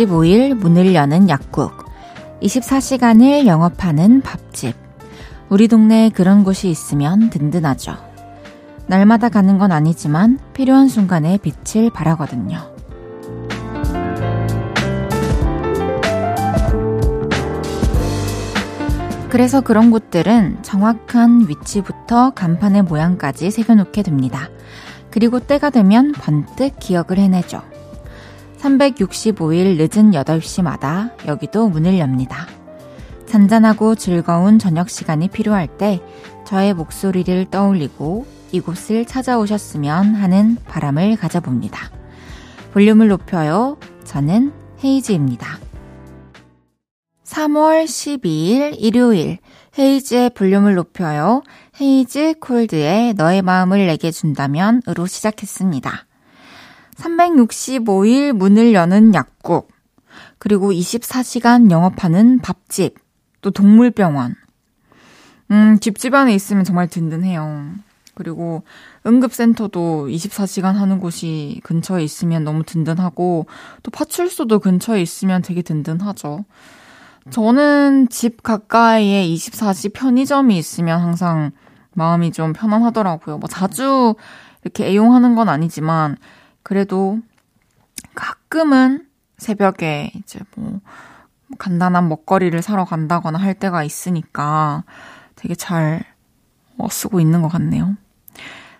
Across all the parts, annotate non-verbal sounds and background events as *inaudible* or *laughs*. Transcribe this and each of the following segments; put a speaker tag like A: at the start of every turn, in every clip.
A: 365일 문을 여는 약국. 24시간을 영업하는 밥집. 우리 동네에 그런 곳이 있으면 든든하죠. 날마다 가는 건 아니지만 필요한 순간에 빛을 발하거든요. 그래서 그런 곳들은 정확한 위치부터 간판의 모양까지 새겨놓게 됩니다. 그리고 때가 되면 번뜩 기억을 해내죠. 365일 늦은 8시마다 여기도 문을 엽니다. 잔잔하고 즐거운 저녁 시간이 필요할 때 저의 목소리를 떠올리고 이곳을 찾아오셨으면 하는 바람을 가져봅니다. 볼륨을 높여요. 저는 헤이즈입니다. 3월 12일 일요일 헤이즈의 볼륨을 높여요. 헤이즈 콜드의 너의 마음을 내게 준다면으로 시작했습니다. 365일 문을 여는 약국, 그리고 24시간 영업하는 밥집, 또 동물병원. 음, 집 주변에 있으면 정말 든든해요. 그리고 응급센터도 24시간 하는 곳이 근처에 있으면 너무 든든하고, 또 파출소도 근처에 있으면 되게 든든하죠. 저는 집 가까이에 24시 편의점이 있으면 항상 마음이 좀 편안하더라고요. 뭐 자주 이렇게 애용하는 건 아니지만, 그래도 가끔은 새벽에 이제 뭐 간단한 먹거리를 사러 간다거나 할 때가 있으니까 되게 잘 어, 쓰고 있는 것 같네요.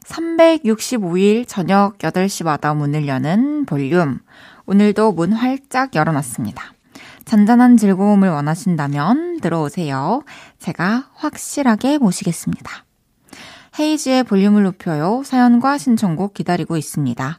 A: 365일 저녁 8시마다 문을 여는 볼륨. 오늘도 문 활짝 열어놨습니다. 잔잔한 즐거움을 원하신다면 들어오세요. 제가 확실하게 모시겠습니다. 헤이지의 볼륨을 높여요. 사연과 신청곡 기다리고 있습니다.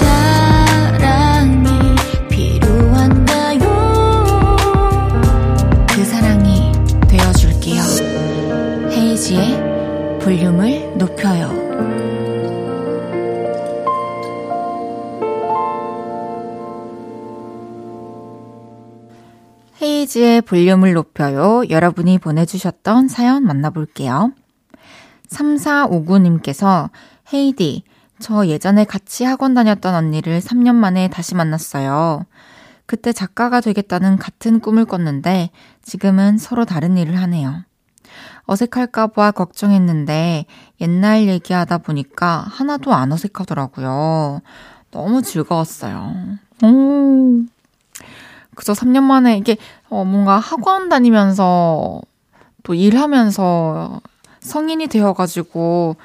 A: 이은지의 볼륨을 높여요. 헤이지의 볼륨을 높여요. 여러분이 보내주셨던 사연 만나볼게요. 3459님께서 헤이디, 저 예전에 같이 학원 다녔던 언니를 3년 만에 다시 만났어요. 그때 작가가 되겠다는 같은 꿈을 꿨는데 지금은 서로 다른 일을 하네요. 어색할까봐 걱정했는데 옛날 얘기하다 보니까 하나도 안 어색하더라고요. 너무 즐거웠어요. 오. 그저 3년 만에 이게 어 뭔가 학원 다니면서 또 일하면서 성인이 되어가지고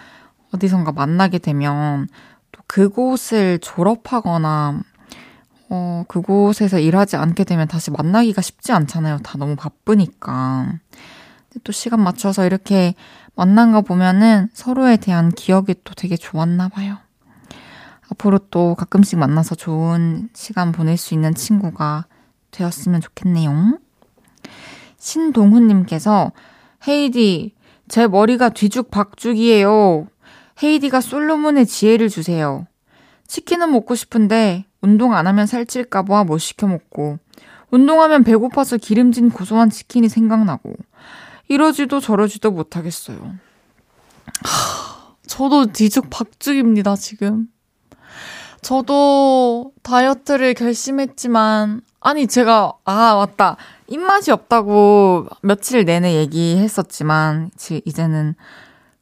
A: 어디선가 만나게 되면 또 그곳을 졸업하거나 어, 그곳에서 일하지 않게 되면 다시 만나기가 쉽지 않잖아요. 다 너무 바쁘니까. 또 시간 맞춰서 이렇게 만난 거 보면은 서로에 대한 기억이 또 되게 좋았나 봐요. 앞으로 또 가끔씩 만나서 좋은 시간 보낼 수 있는 친구가 되었으면 좋겠네요. 신동훈님께서 헤이디, 제 머리가 뒤죽박죽이에요. 헤이디가 솔로몬의 지혜를 주세요. 치킨은 먹고 싶은데 운동 안 하면 살찔까봐 못 시켜 먹고 운동하면 배고파서 기름진 고소한 치킨이 생각나고 이러지도 저러지도 못하겠어요. 하, 저도 뒤죽박죽입니다, 지금. 저도 다이어트를 결심했지만, 아니, 제가, 아, 맞다. 입맛이 없다고 며칠 내내 얘기했었지만, 이제는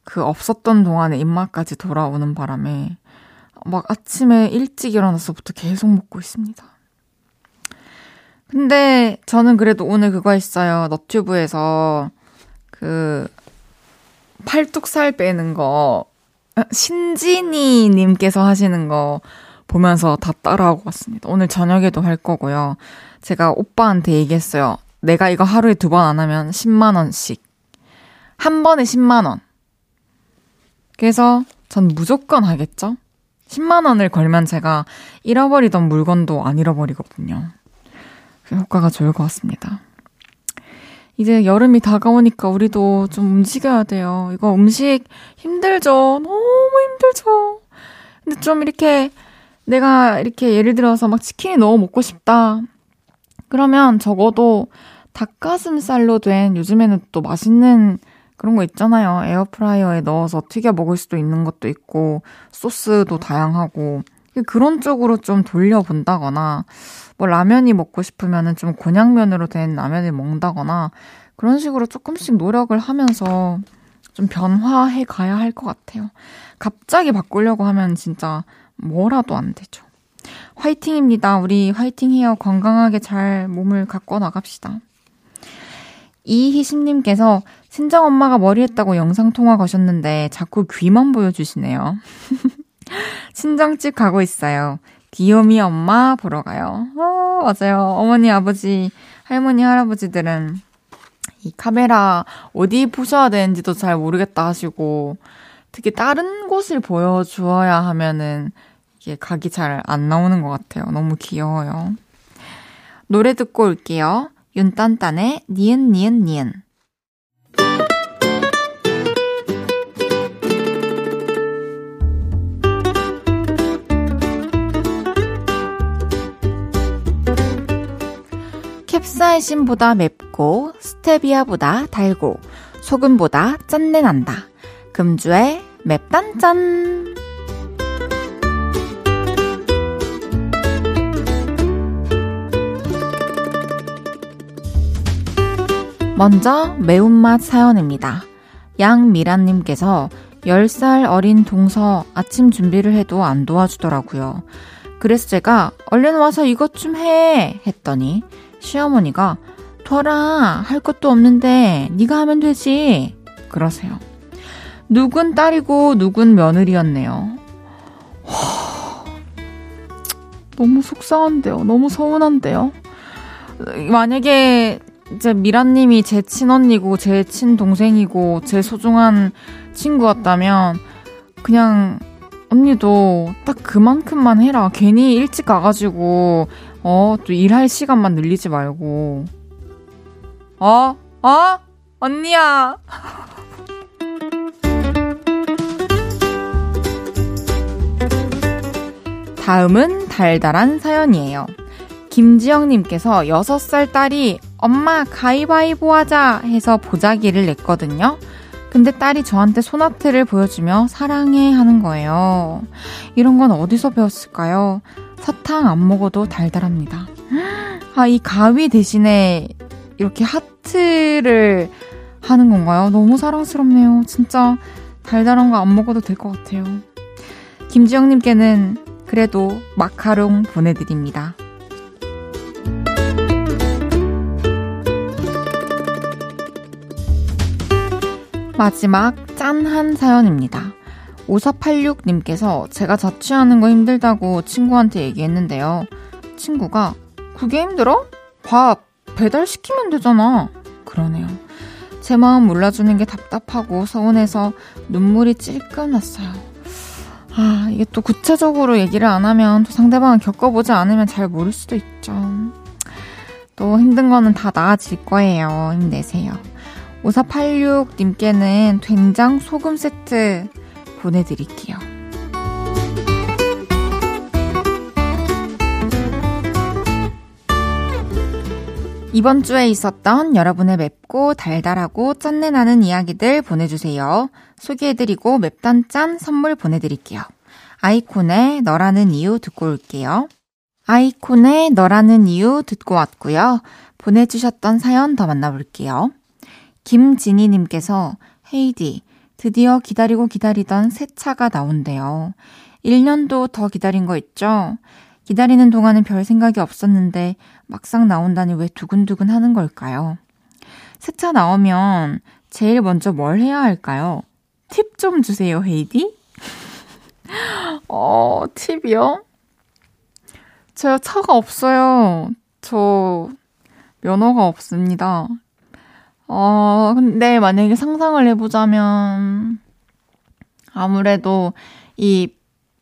A: 그 없었던 동안에 입맛까지 돌아오는 바람에, 막 아침에 일찍 일어나서부터 계속 먹고 있습니다. 근데 저는 그래도 오늘 그거 했어요. 너튜브에서 그 팔뚝살 빼는 거 신진이 님께서 하시는 거 보면서 다 따라하고 왔습니다. 오늘 저녁에도 할 거고요. 제가 오빠한테 얘기했어요. 내가 이거 하루에 두 번 안 하면 10만 원씩. 한 번에 10만 원. 그래서 전 무조건 하겠죠? 10만 원을 걸면 제가 잃어버리던 물건도 안 잃어버리거든요. 효과가 좋을 것 같습니다. 이제 여름이 다가오니까 우리도 좀 움직여야 돼요. 이거 음식 힘들죠? 너무 힘들죠? 근데 좀 이렇게 내가 이렇게 예를 들어서 막 치킨이 너무 먹고 싶다. 그러면 적어도 닭가슴살로 된 요즘에는 또 맛있는 그런 거 있잖아요. 에어프라이어에 넣어서 튀겨 먹을 수도 있는 것도 있고 소스도 다양하고 그런 쪽으로 좀 돌려본다거나 뭐 라면이 먹고 싶으면은 좀 곤약면으로 된 라면을 먹는다거나 그런 식으로 조금씩 노력을 하면서 좀 변화해 가야 할 것 같아요. 갑자기 바꾸려고 하면 진짜 뭐라도 안 되죠. 화이팅입니다. 우리 화이팅 해요. 건강하게 잘 몸을 갖고 나갑시다. 이희심님께서 친정 엄마가 머리 했다고 영상 통화 거셨는데 자꾸 귀만 보여주시네요. *laughs* 친정집 가고 있어요. 귀요미 엄마 보러 가요. 아, 맞아요. 어머니, 아버지, 할머니, 할아버지들은 이 카메라 어디 보셔야 되는지도 잘 모르겠다 하시고, 특히 다른 곳을 보여주어야 하면은 이게 각이 잘 안 나오는 것 같아요. 너무 귀여워요. 노래 듣고 올게요. 윤딴딴의 니은 니은 니은 캡사이신보다 맵고 스테비아보다 달고 소금보다 짠내 난다. 금주의 맵단짠. 먼저 매운맛 사연입니다. 양미란님께서 10살 어린 동서 아침 준비를 해도 안 도와주더라고요. 그래서 제가 얼른 와서 이것 좀 해! 했더니 시어머니가 둬라 할 것도 없는데 네가 하면 되지 그러세요. 누군 딸이고 누군 며느리였네요. 너무 속상한데요. 너무 서운한데요. 만약에 이제 미라님이 제 친언니고 제 친동생이고 제 소중한 친구였다면 그냥 언니도 딱 그만큼만 해라. 괜히 일찍 가가지고 어, 또 일할 시간만 늘리지 말고. 어? 어? 언니야. *laughs* 다음은 달달한 사연이에요. 김지영님께서 6살 딸이 엄마 가위바위보 하자 해서 보자기를 냈거든요. 근데 딸이 저한테 소나트를 보여주며 사랑해 하는 거예요. 이런 건 어디서 배웠을까요? 사탕 안 먹어도 달달합니다. 아, 이 가위 대신에 이렇게 하트를 하는 건가요? 너무 사랑스럽네요. 진짜 달달한 거 안 먹어도 될 것 같아요. 김지영님께는 그래도 마카롱 보내드립니다. 마지막 짠한 사연입니다. 5486님께서 제가 자취하는 거 힘들다고 친구한테 얘기했는데요. 친구가 그게 힘들어? 밥 배달시키면 되잖아. 그러네요. 제 마음 몰라주는 게 답답하고 서운해서 눈물이 찔끔 났어요. 아, 이게 또 구체적으로 얘기를 안 하면 또 상대방을 겪어보지 않으면 잘 모를 수도 있죠. 또 힘든 거는 다 나아질 거예요. 힘내세요. 5486님께는 된장 소금 세트 보내드릴게요. 이번 주에 있었던 여러분의 맵고 달달하고 짠내 나는 이야기들 보내주세요. 소개해드리고 맵단 짠 선물 보내드릴게요. 아이콘의 너라는 이유 듣고 올게요. 아이콘의 너라는 이유 듣고 왔고요. 보내주셨던 사연 더 만나볼게요. 김진희님께서 헤이디, 드디어 기다리고 기다리던 새 차가 나온대요. 1년도 더 기다린 거 있죠? 기다리는 동안은 별 생각이 없었는데 막상 나온다니 왜 두근두근 하는 걸까요? 새 차 나오면 제일 먼저 뭘 해야 할까요? 팁 좀 주세요, 헤이디. *laughs* 어, 팁이요? 제가 차가 없어요. 저 면허가 없습니다. 어, 근데 만약에 상상을 해보자면, 아무래도 이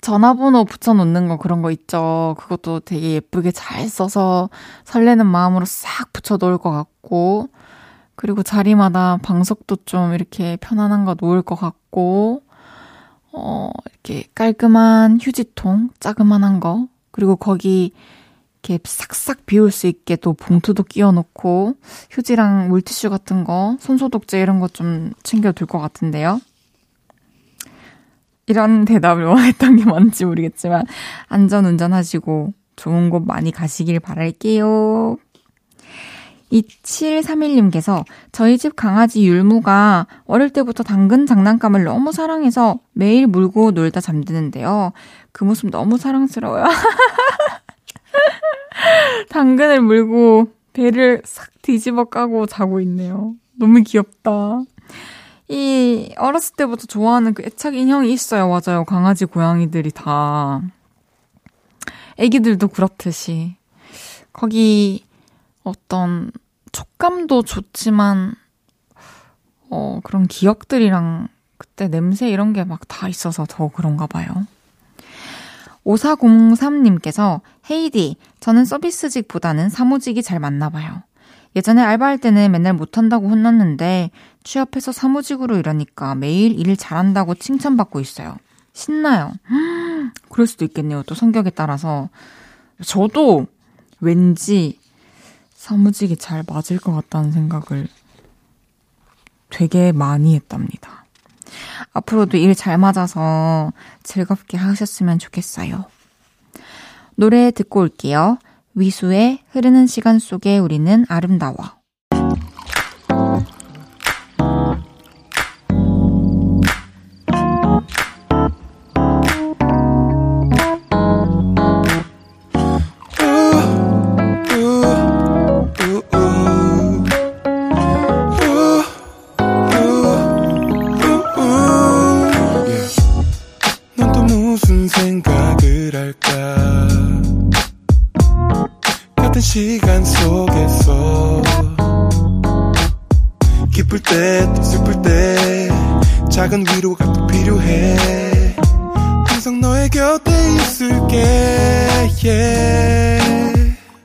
A: 전화번호 붙여놓는 거 그런 거 있죠. 그것도 되게 예쁘게 잘 써서 설레는 마음으로 싹 붙여놓을 것 같고, 그리고 자리마다 방석도 좀 이렇게 편안한 거 놓을 것 같고, 어, 이렇게 깔끔한 휴지통, 자그만한 거, 그리고 거기 이렇게 싹싹 비울 수 있게 또 봉투도 끼워 놓고, 휴지랑 물티슈 같은 거, 손소독제 이런 거좀 챙겨 둘 것 같은데요. 이런 대답을 원했던 게 뭔지 모르겠지만, 안전 운전하시고 좋은 곳 많이 가시길 바랄게요. 2731님께서 저희 집 강아지 율무가 어릴 때부터 당근 장난감을 너무 사랑해서 매일 물고 놀다 잠드는데요. 그 모습 너무 사랑스러워요. *laughs* 당근을 물고 배를 싹 뒤집어 까고 자고 있네요. 너무 귀엽다. 이 어렸을 때부터 좋아하는 그 애착 인형이 있어요. 맞아요. 강아지 고양이들이 다. 애기들도 그렇듯이. 거기 어떤 촉감도 좋지만 어 그런 기억들이랑 그때 냄새 이런 게 막 다 있어서 더 그런가 봐요. 5403님께서 헤이디, 저는 서비스직보다는 사무직이 잘 맞나 봐요. 예전에 알바할 때는 맨날 못한다고 혼났는데 취업해서 사무직으로 일하니까 매일 일 잘한다고 칭찬받고 있어요. 신나요. *gasps* 그럴 수도 있겠네요. 또 성격에 따라서. 저도 왠지 사무직이 잘 맞을 것 같다는 생각을 되게 많이 했답니다. 앞으로도 일 잘 맞아서 즐겁게 하셨으면 좋겠어요. 노래 듣고 올게요. 위수의 흐르는 시간 속에 우리는 아름다워.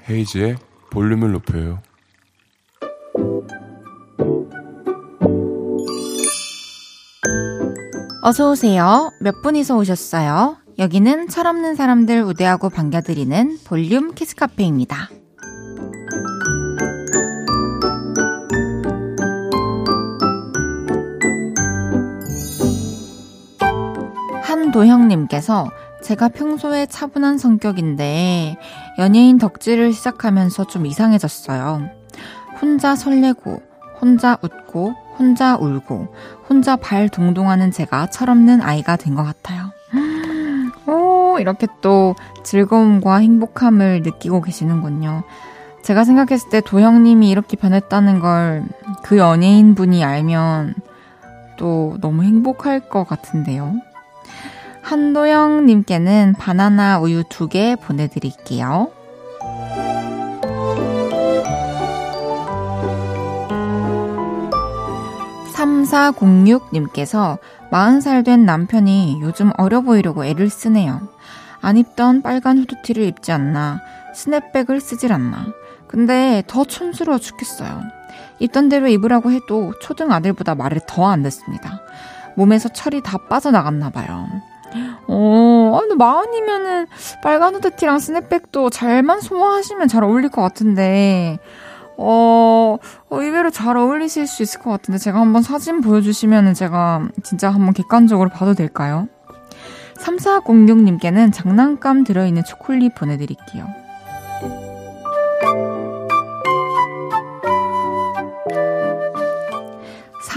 B: 헤이지의 볼륨을 높여요.
A: 어서 오세요. 몇 분이서 오셨어요? 여기는 철없는 사람들 우대하고 반겨드리는 볼륨 키스카페입니다. 한도형님께서 제가 평소에 차분한 성격인데 연예인 덕질을 시작하면서 좀 이상해졌어요. 혼자 설레고, 혼자 웃고, 혼자 울고, 혼자 발 동동하는 제가 철없는 아이가 된 것 같아요. 오, 이렇게 또 즐거움과 행복함을 느끼고 계시는군요. 제가 생각했을 때 도형님이 이렇게 변했다는 걸 그 연예인 분이 알면 또 너무 행복할 것 같은데요. 한도영님께는 바나나 우유 두개 보내드릴게요. 3406님께서 40살 된 남편이 요즘 어려 보이려고 애를 쓰네요. 안 입던 빨간 후드티를 입지 않나, 스냅백을 쓰질 않나. 근데 더 촌스러워 죽겠어요. 입던 대로 입으라고 해도 초등 아들보다 말을 더 안 듣습니다. 몸에서 철이 다 빠져나갔나 봐요. 어, 아, 근데 마흔이면은 빨간 후드티랑 스냅백도 잘만 소화하시면 잘 어울릴 것 같은데, 어, 어, 의외로 잘 어울리실 수 있을 것 같은데, 제가 한번 사진 보여주시면은 제가 진짜 한번 객관적으로 봐도 될까요? 3406님께는 장난감 들어있는 초콜릿 보내드릴게요.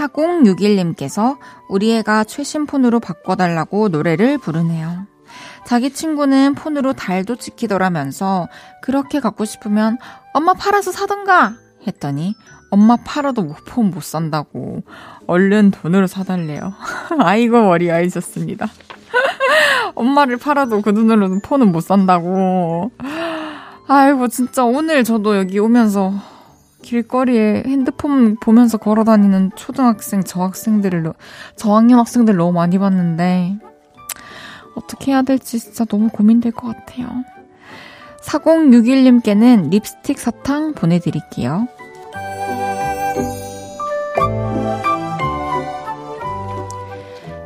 A: 4061님께서 우리 애가 최신 폰으로 바꿔달라고 노래를 부르네요. 자기 친구는 폰으로 달도 찍히더라면서 그렇게 갖고 싶으면 엄마 팔아서 사던가 했더니 엄마 팔아도 폰 못 산다고 얼른 돈으로 사달래요. *laughs* 아이고 머리 아이셨습니다. *laughs* 엄마를 팔아도 그 돈으로는 폰은 못 산다고. 아이고 진짜 오늘 저도 여기 오면서 길거리에 핸드폰 보면서 걸어 다니는 초등학생, 저학생들을, 저학년 학생들 너무 많이 봤는데, 어떻게 해야 될지 진짜 너무 고민될 것 같아요. 4061님께는 립스틱 사탕 보내드릴게요.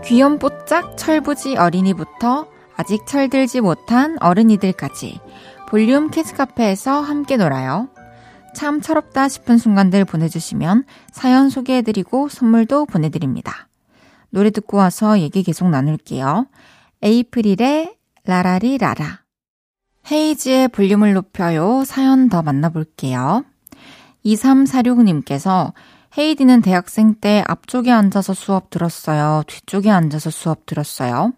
A: 귀염뽀짝 철부지 어린이부터 아직 철들지 못한 어른이들까지 볼륨 캐스카페에서 함께 놀아요. 참 철없다 싶은 순간들 보내주시면 사연 소개해드리고 선물도 보내드립니다. 노래 듣고 와서 얘기 계속 나눌게요. 에이프릴의 라라리 라라. 헤이지의 볼륨을 높여요. 사연 더 만나볼게요. 2346님께서 헤이디는 대학생 때 앞쪽에 앉아서 수업 들었어요. 뒤쪽에 앉아서 수업 들었어요.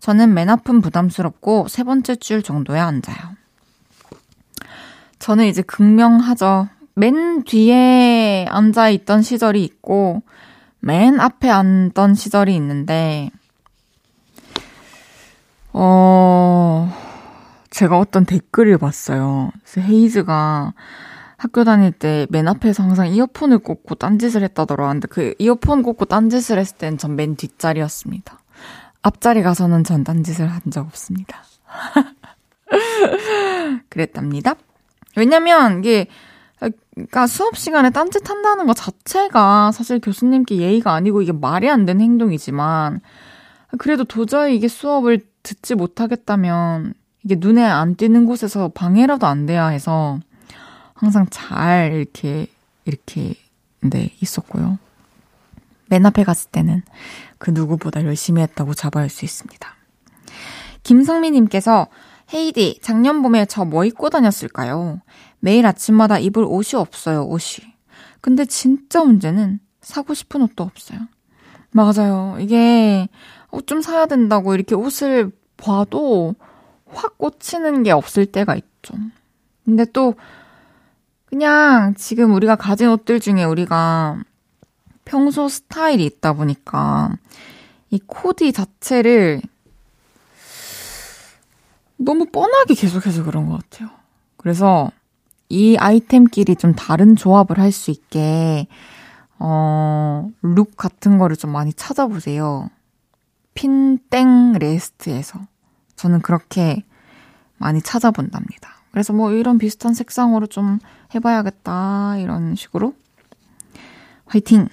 A: 저는 맨 앞은 부담스럽고 세 번째 줄 정도에 앉아요. 저는 이제 극명하죠. 맨 뒤에 앉아 있던 시절이 있고, 맨 앞에 앉던 시절이 있는데, 어, 제가 어떤 댓글을 봤어요. 그래서 헤이즈가 학교 다닐 때 맨 앞에서 항상 이어폰을 꽂고 딴짓을 했다더라. 근데 그 이어폰 꽂고 딴짓을 했을 땐 전 맨 뒷자리였습니다. 앞자리 가서는 전 딴짓을 한 적 없습니다. *laughs* 그랬답니다. 왜냐면 이게 그러니까 수업 시간에 딴짓 한다는 것 자체가 사실 교수님께 예의가 아니고 이게 말이 안 되는 행동이지만 그래도 도저히 이게 수업을 듣지 못하겠다면 이게 눈에 안 띄는 곳에서 방해라도 안 돼야 해서 항상 잘 이렇게, 이렇게, 네, 있었고요. 맨 앞에 갔을 때는 그 누구보다 열심히 했다고 잡아야 할수 있습니다. 김성미님께서 헤이디, 작년 봄에 저 뭐 입고 다녔을까요? 매일 아침마다 입을 옷이 없어요, 옷이. 근데 진짜 문제는 사고 싶은 옷도 없어요. 맞아요. 이게 옷 좀 사야 된다고 이렇게 옷을 봐도 확 꽂히는 게 없을 때가 있죠. 근데 또 그냥 지금 우리가 가진 옷들 중에 우리가 평소 스타일이 있다 보니까 이 코디 자체를 너무 뻔하게 계속해서 그런 것 같아요. 그래서 이 아이템끼리 좀 다른 조합을 할 수 있게, 어, 룩 같은 거를 좀 많이 찾아보세요. 핀땡 레스트에서. 저는 그렇게 많이 찾아본답니다. 그래서 뭐 이런 비슷한 색상으로 좀 해봐야겠다. 이런 식으로. 화이팅!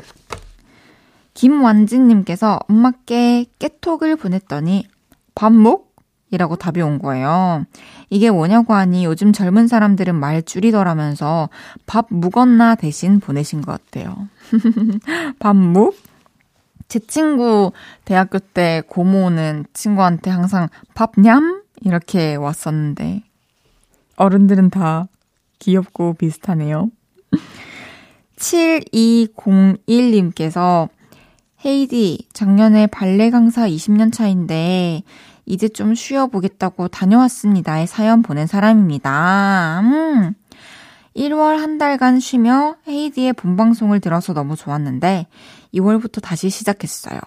A: 김완진님께서 엄마께 깨톡을 보냈더니 밥묵? 이라고 답이 온 거예요. 이게 뭐냐고 하니 요즘 젊은 사람들은 말 줄이더라면서 밥 묵었나 대신 보내신 것 같아요. *laughs* 밥 묵? 제 친구 대학교 때 고모는 친구한테 항상 밥냠? 이렇게 왔었는데 어른들은 다 귀엽고 비슷하네요. *laughs* 7201님께서 헤이디, 작년에 발레 강사 20년 차인데, 이제 좀 쉬어보겠다고 다녀왔습니다의 사연 보낸 사람입니다. 음. 1월 한 달간 쉬며 헤이디의 본방송을 들어서 너무 좋았는데, 2월부터 다시 시작했어요.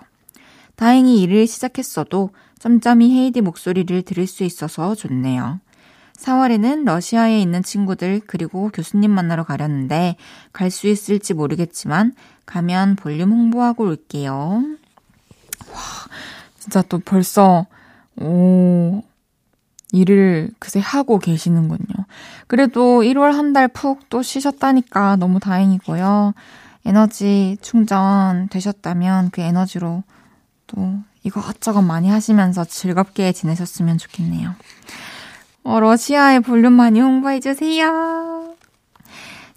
A: 다행히 일을 시작했어도 짬짬이 헤이디 목소리를 들을 수 있어서 좋네요. 4월에는 러시아에 있는 친구들 그리고 교수님 만나러 가려는데 갈 수 있을지 모르겠지만 가면 볼륨 홍보하고 올게요. 와, 진짜 또 벌써 오 일을 그새 하고 계시는군요. 그래도 1월 한 달 푹 또 쉬셨다니까 너무 다행이고요. 에너지 충전 되셨다면 그 에너지로 또 이거저것 많이 하시면서 즐겁게 지내셨으면 좋겠네요. 어, 러시아의 볼륨 많이 홍보해주세요.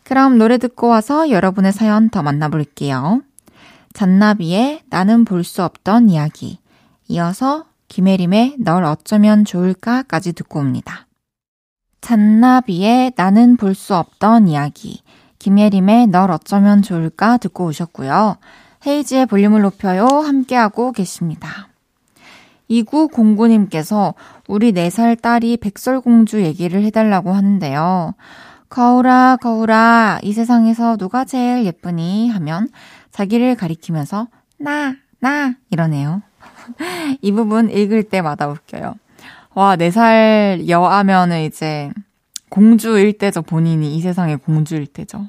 A: 그럼 노래 듣고 와서 여러분의 사연 더 만나볼게요. 잔나비의 나는 볼 수 없던 이야기. 이어서 김혜림의 널 어쩌면 좋을까까지 듣고 옵니다. 잔나비의 나는 볼 수 없던 이야기. 김혜림의 널 어쩌면 좋을까 듣고 오셨고요. 헤이지의 볼륨을 높여요. 함께하고 계십니다. 2909님께서 우리 4살 딸이 백설공주 얘기를 해달라고 하는데요. 거울아, 거울아, 이 세상에서 누가 제일 예쁘니? 하면 자기를 가리키면서 나, 나, 이러네요. *laughs* 이 부분 읽을 때마다 웃겨요. 와, 4살 여하면은 이제 공주일 때죠, 본인이. 이 세상의 공주일 때죠.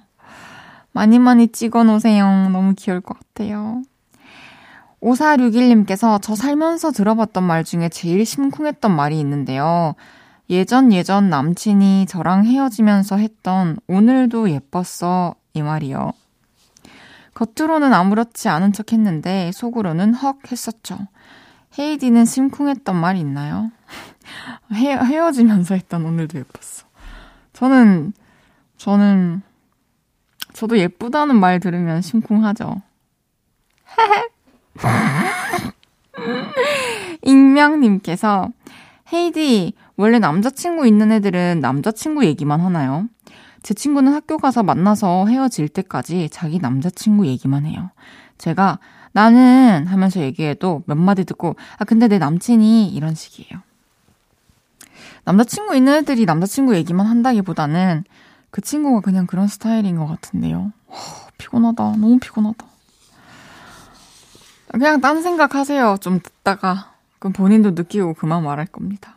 A: 많이 많이 찍어 놓으세요. 너무 귀여울 것 같아요. 5461님께서 저 살면서 들어봤던 말 중에 제일 심쿵했던 말이 있는데요. 예전 예전 남친이 저랑 헤어지면서 했던 오늘도 예뻤어 이 말이요. 겉으로는 아무렇지 않은 척 했는데 속으로는 헉 했었죠. 헤이디는 심쿵했던 말 있나요? *laughs* 헤, 헤어지면서 했던 오늘도 예뻤어. 저는, 저는, 저도 예쁘다는 말 들으면 심쿵하죠. *laughs* 익명님께서 헤이디, 원래 남자친구 있는 애들은 남자친구 얘기만 하나요? 제 친구는 학교 가서 만나서 헤어질 때까지 자기 남자친구 얘기만 해요. 제가 나는 하면서 얘기해도 몇 마디 듣고 아 근데 내 남친이 이런 식이에요. 남자친구 있는 애들이 남자친구 얘기만 한다기보다는 그 친구가 그냥 그런 스타일인 것 같은데요. 허, 피곤하다. 너무 피곤하다. 그냥 딴 생각 하세요. 좀 듣다가. 그럼 본인도 느끼고 그만 말할 겁니다.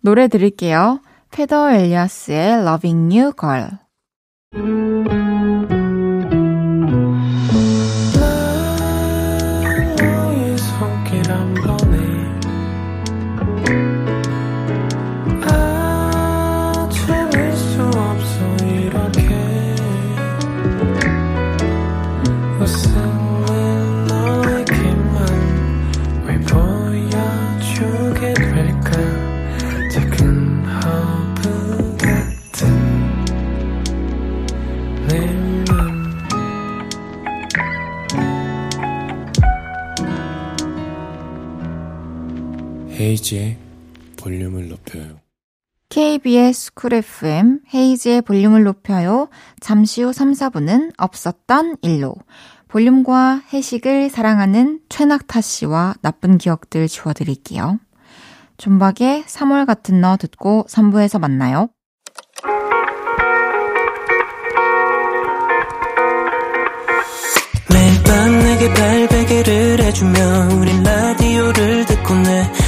A: 노래 들을게요. 페더 엘리아스의 Loving You Girl.
B: 헤이지의 볼륨을 높여요.
A: KBS 쿨 FM 헤이지의 볼륨을 높여요. 잠시 후 3, 4분은 없었던 일로 볼륨과 해식을 사랑하는 최낙타 씨와 나쁜 기억들 지워드릴게요. 존박의 3월 같은 너 듣고 3부에서 만나요.
C: 매일 밤 내게 발베개를 해주며 우린 라디오를 듣고 내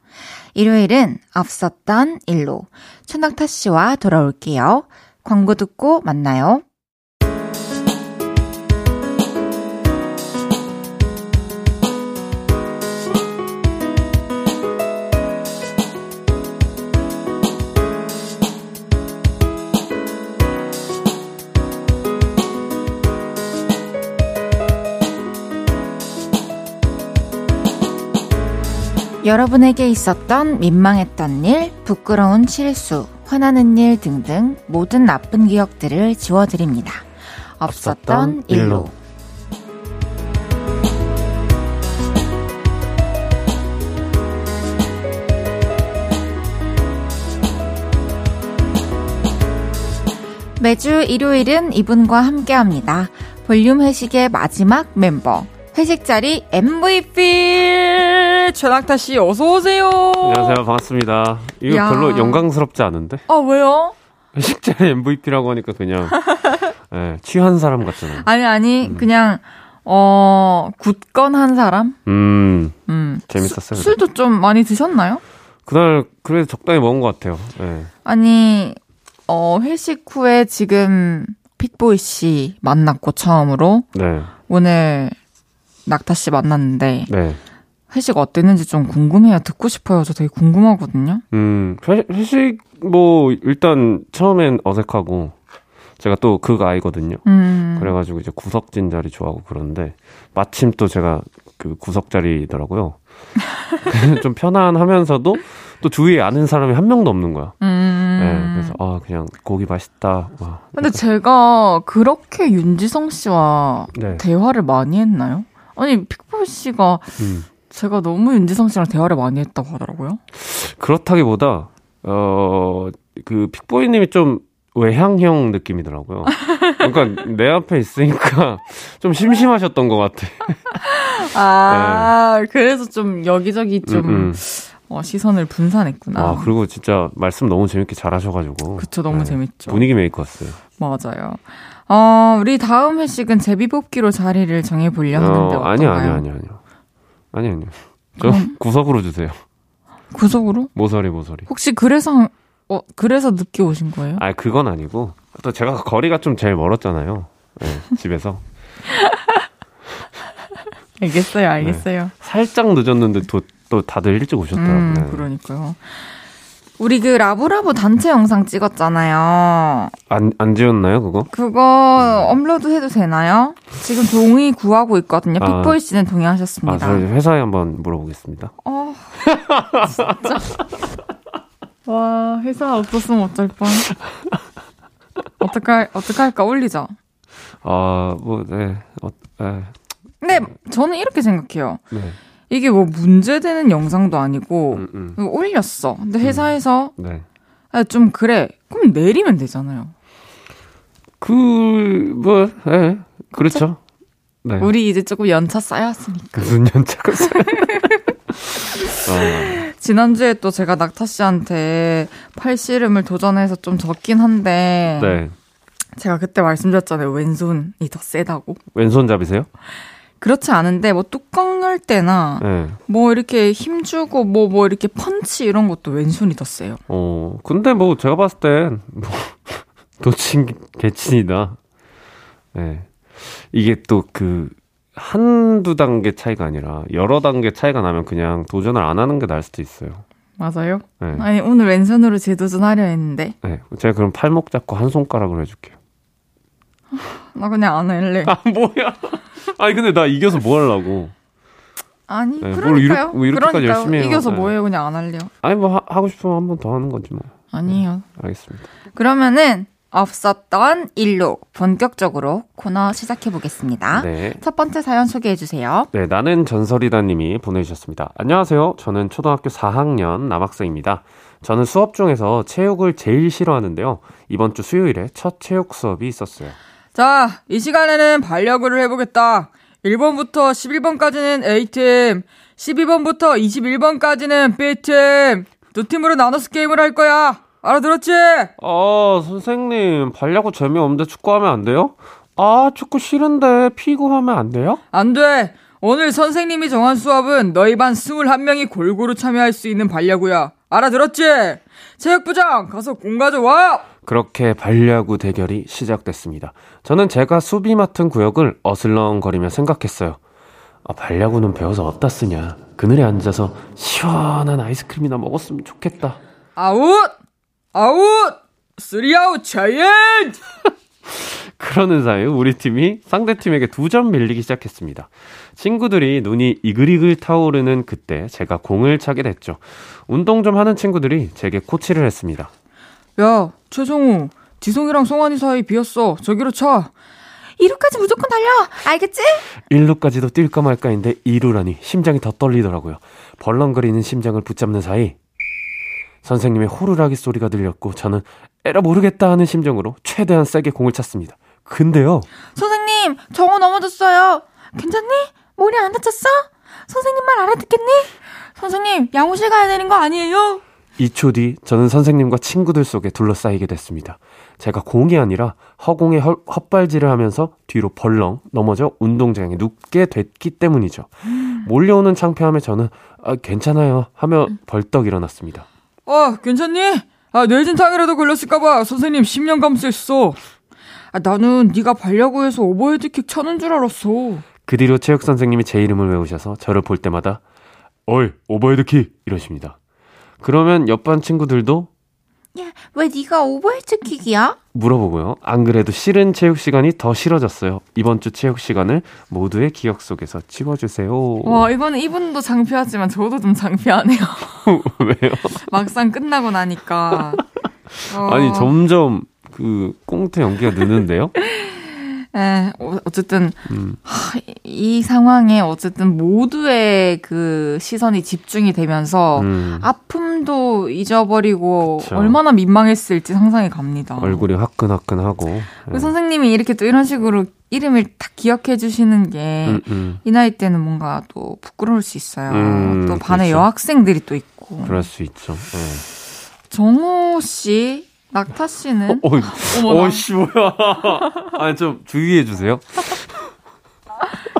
A: 일요일은 없었던 일로 최낙타 씨와 돌아올게요. 광고 듣고 만나요. 여러분에게 있었던 민망했던 일, 부끄러운 실수, 화나는 일 등등 모든 나쁜 기억들을 지워드립니다. 없었던 일로. 매주 일요일은 이분과 함께 합니다. 볼륨 회식의 마지막 멤버. 회식 자리 MVP 최낙타 씨 어서 오세요.
D: 안녕하세요. 반갑습니다. 이거
A: 야.
D: 별로 영광스럽지 않은데?
A: 아 왜요?
D: 회식 자리 MVP라고 하니까 그냥 *laughs* 예, 취한 사람 같잖아요.
A: 아니 아니
D: 음.
A: 그냥 어 굳건한 사람.
D: 음,
A: 음
D: 재밌었어요.
A: 수- 술도 좀 많이 드셨나요?
D: 그날 그래도 적당히 먹은 것 같아요. 예.
A: 아니 어 회식 후에 지금 픽보이 씨 만났고 처음으로
D: 네,
A: 오늘 낙타 씨 만났는데
D: 네.
A: 회식 어땠는지 좀 궁금해요. 듣고 싶어요. 저 되게 궁금하거든요.
D: 음, 회, 회식 뭐 일단 처음엔 어색하고 제가 또 그가 아이거든요.
A: 음.
D: 그래가지고 이제 구석진 자리 좋아하고 그러는데 마침 또 제가 그 구석 자리더라고요. *laughs* 좀 편안하면서도 또 주위에 아는 사람이 한 명도 없는 거야.
A: 음.
D: 네, 그래서 아 그냥 고기 맛있다. 와.
A: 근데 제가 그렇게 윤지성 씨와
D: 네.
A: 대화를 많이 했나요? 아니 픽보이 씨가
D: 음.
A: 제가 너무 윤지성 씨랑 대화를 많이 했다고 하더라고요.
D: 그렇다기보다 어그 픽보이님이 좀 외향형 느낌이더라고요. 그러니까 *laughs* 내 앞에 있으니까 좀 심심하셨던 것 같아. *laughs*
A: 아 그래서 좀 여기저기 좀
D: 음, 음.
A: 어, 시선을 분산했구나.
D: 아, 그리고 진짜 말씀 너무 재밌게 잘하셔가지고.
A: 그쵸, 너무
D: 네,
A: 재밌죠.
D: 분위기 메이커였어요.
A: 맞아요. 어, 우리 다음 회식은 제비뽑기로 자리를 정해보려 하는데
D: 어? 아니요, 아니요, 아니요, 아니요. 아니, 아니요. 저
A: 그럼-
D: 구석으로 주세요.
A: 구석으로?
D: 모서리, 모서리.
A: 혹시 그래서 어, 그래서 늦게 오신 거예요?
D: 아, 그건 아니고. 또 제가 거리가 좀 제일 멀었잖아요. 네, 집에서. *laughs*
A: 알겠어요, 알겠어요.
D: 살짝 늦었는데 또, 또 다들 일찍 오셨더라고요.
A: 음,
D: 네.
A: 그러니까요. 우리 그 라브라브 단체 영상 찍었잖아요.
D: 안, 안 지웠나요, 그거?
A: 그거 업로드 해도 되나요? 지금 동의 구하고 있거든요.
D: 아.
A: 픽보이 씨는
D: 아,
A: 동의하셨습니다.
D: 저희 회사에 한번 물어보겠습니다.
A: 어, 진짜. 와, 회사 없었으면 어쩔 뻔. 어떡할, 어떡할까, 올리자.
D: 아, 뭐, 네. 어, 네.
A: 근데 저는 이렇게 생각해요.
D: 네.
A: 이게 뭐 문제되는 영상도 아니고,
D: 음, 음.
A: 올렸어. 근데 회사에서
D: 네.
A: 아, 좀 그래. 그럼 내리면 되잖아요.
D: 그, 뭐, 예. 그렇죠. 네.
A: 우리 이제 조금 연차 쌓였으니까.
D: 무슨 연차가 있어요? *laughs* 어,
A: 지난주에 또 제가 낙타 씨한테 팔씨름을 도전해서 좀 졌긴 한데,
D: 네.
A: 제가 그때 말씀드렸잖아요. 왼손이 더 세다고.
D: 왼손잡이세요?
A: 그렇지 않은데, 뭐 뚜껑 열 때나,
D: 네.
A: 뭐 이렇게 힘 주고, 뭐, 뭐 이렇게 펀치 이런 것도 왼손이 더 세요.
D: 어, 근데 뭐, 제가 봤을 땐, 뭐, *laughs* 도친, 개친이다. 네. 이게 또 그, 한두 단계 차이가 아니라, 여러 단계 차이가 나면 그냥 도전을 안 하는 게 나을 수도 있어요.
A: 맞아요?
D: 네.
A: 아니, 오늘 왼손으로 재도전하려 했는데,
D: 네. 제가 그럼 팔목 잡고 한 손가락으로 해줄게요. *laughs*
A: 나 그냥 안 할래.
D: 아, 뭐야. 아니, 근데 나 이겨서 뭐 하려고.
A: 아니,
D: 네, 뭘
A: 그러니까요.
D: 이렇게- 뭐 이렇게까지
A: 그러니까요.
D: 열심히 해요.
A: 이겨서
D: 네.
A: 뭐해요? 그냥 안 할래요.
D: 아니, 뭐, 하, 하고 싶으면 한 번 더 하는 거지 뭐.
A: 아니에요.
D: 알겠습니다.
A: 그러면은 없었던 일로 본격적으로 코너 시작해 보겠습니다.
D: 네.
A: 첫 번째 사연 소개해 주세요.
D: 네, 나는 전설이다님이 보내주셨습니다. 안녕하세요. 저는 초등학교 4학년 남학생입니다. 저는 수업 중에서 체육을 제일 싫어하는데요. 이번 주 수요일에 첫 체육 수업이 있었어요.
A: 자, 이 시간에는 반려구를 해보겠다. 1번부터 11번까지는 A팀, 12번부터 21번까지는 B팀. 두 팀으로 나눠서 게임을 할 거야. 알아들었지?
D: 아, 선생님, 반려고 재미없는데 축구하면 안 돼요? 아, 축구 싫은데 피구하면 안 돼요?
A: 안 돼. 오늘 선생님이 정한 수업은 너희 반 21명이 골고루 참여할 수 있는 발야구야. 알아들었지? 체육부장, 가서 공 가져와!
D: 그렇게 발야구 대결이 시작됐습니다. 저는 제가 수비 맡은 구역을 어슬렁거리며 생각했어요. 아, 발야구는 배워서 어디다 쓰냐. 그늘에 앉아서 시원한 아이스크림이나 먹었으면 좋겠다.
A: 아웃! 아웃! 쓰리아웃 체인지!
D: 그러는 사이 우리 팀이 상대 팀에게 두 점 밀리기 시작했습니다. 친구들이 눈이 이글이글 타오르는 그때 제가 공을 차게 됐죠. 운동 좀 하는 친구들이 제게 코치를 했습니다.
A: 야, 최성우, 지성이랑 송환이 사이 비었어. 저기로 차. 2루까지 무조건 달려. 알겠지?
D: 1루까지도 뛸까 말까인데 2루라니 심장이 더 떨리더라고요. 벌렁거리는 심장을 붙잡는 사이 선생님의 호루라기 소리가 들렸고 저는 에라 모르겠다 하는 심정으로 최대한 세게 공을 찼습니다. 근데요.
A: 선생님, 정우 넘어졌어요. 괜찮니? 머리 안 다쳤어? 선생님 말 알아듣겠니? 선생님, 양호실 가야 되는 거 아니에요?
D: 2초 뒤 저는 선생님과 친구들 속에 둘러싸이게 됐습니다. 제가 공이 아니라 허공에 헛, 헛발질을 하면서 뒤로 벌렁 넘어져 운동장에 눕게 됐기 때문이죠. 몰려오는 창피함에 저는 아, 괜찮아요 하며 벌떡 일어났습니다.
A: 어, 괜찮니? 아, 뇌진탕이라도 걸렸을까봐 선생님 10년 감수했어. 아, 나는 네가 발야구에서 오버헤드킥 차는 줄 알았어.
D: 그 뒤로 체육 선생님이 제 이름을 외우셔서 저를 볼 때마다 어이 오버헤드킥 이러십니다. 그러면 옆반 친구들도
A: 야, 왜 네가 오버헤드 킥이야?
D: 물어보고요. 안 그래도 싫은 체육 시간이 더 싫어졌어요. 이번 주 체육 시간을 모두의 기억 속에서 지워주세요.
A: 와, 이번에 이분도 창피하지만 저도 좀 창피하네요. *laughs*
D: 왜요?
A: 막상 끝나고 나니까. 어,
D: 아니 점점 그 꽁트 연기가 느는데요. *laughs*
A: 에, 어, 어쨌든
D: 음.
A: 하, 이 상황에 어쨌든 모두의 그 시선이 집중이 되면서
D: 음,
A: 아픔도 잊어버리고
D: 그쵸.
A: 얼마나 민망했을지 상상이 갑니다.
D: 얼굴이 화끈화끈하고. 네.
A: 그 선생님이 이렇게 또 이런 식으로 이름을 딱 기억해 주시는 게이
D: 음, 음.
A: 나이 때는 뭔가 또 부끄러울 수 있어요.
D: 음,
A: 또 반에
D: 그렇죠.
A: 여학생들이 또 있고.
D: 그럴 수 있죠. 네.
A: 정호 씨, 낙타 씨는
D: 어,
A: 어머나.
D: 어, 씨, 뭐야. 아니, 좀 주의해 주세요.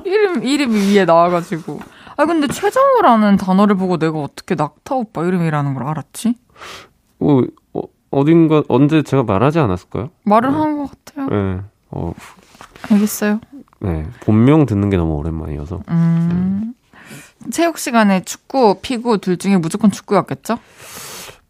A: 이름 이름이 위에 나와가지고. 아 근데 최정호라는 단어를 보고 내가 어떻게 낙타 오빠 이름이라는 걸 알았지?
D: 어, 어, 어딘가, 언제 제가 말하지 않았을까요?
A: 말을 한것 같아요.
D: 네. 어,
A: 알겠어요.
D: 네. 본명 듣는 게 너무 오랜만이어서.
A: 음. 체육 시간에 축구, 피구 둘 중에 무조건 축구였겠죠?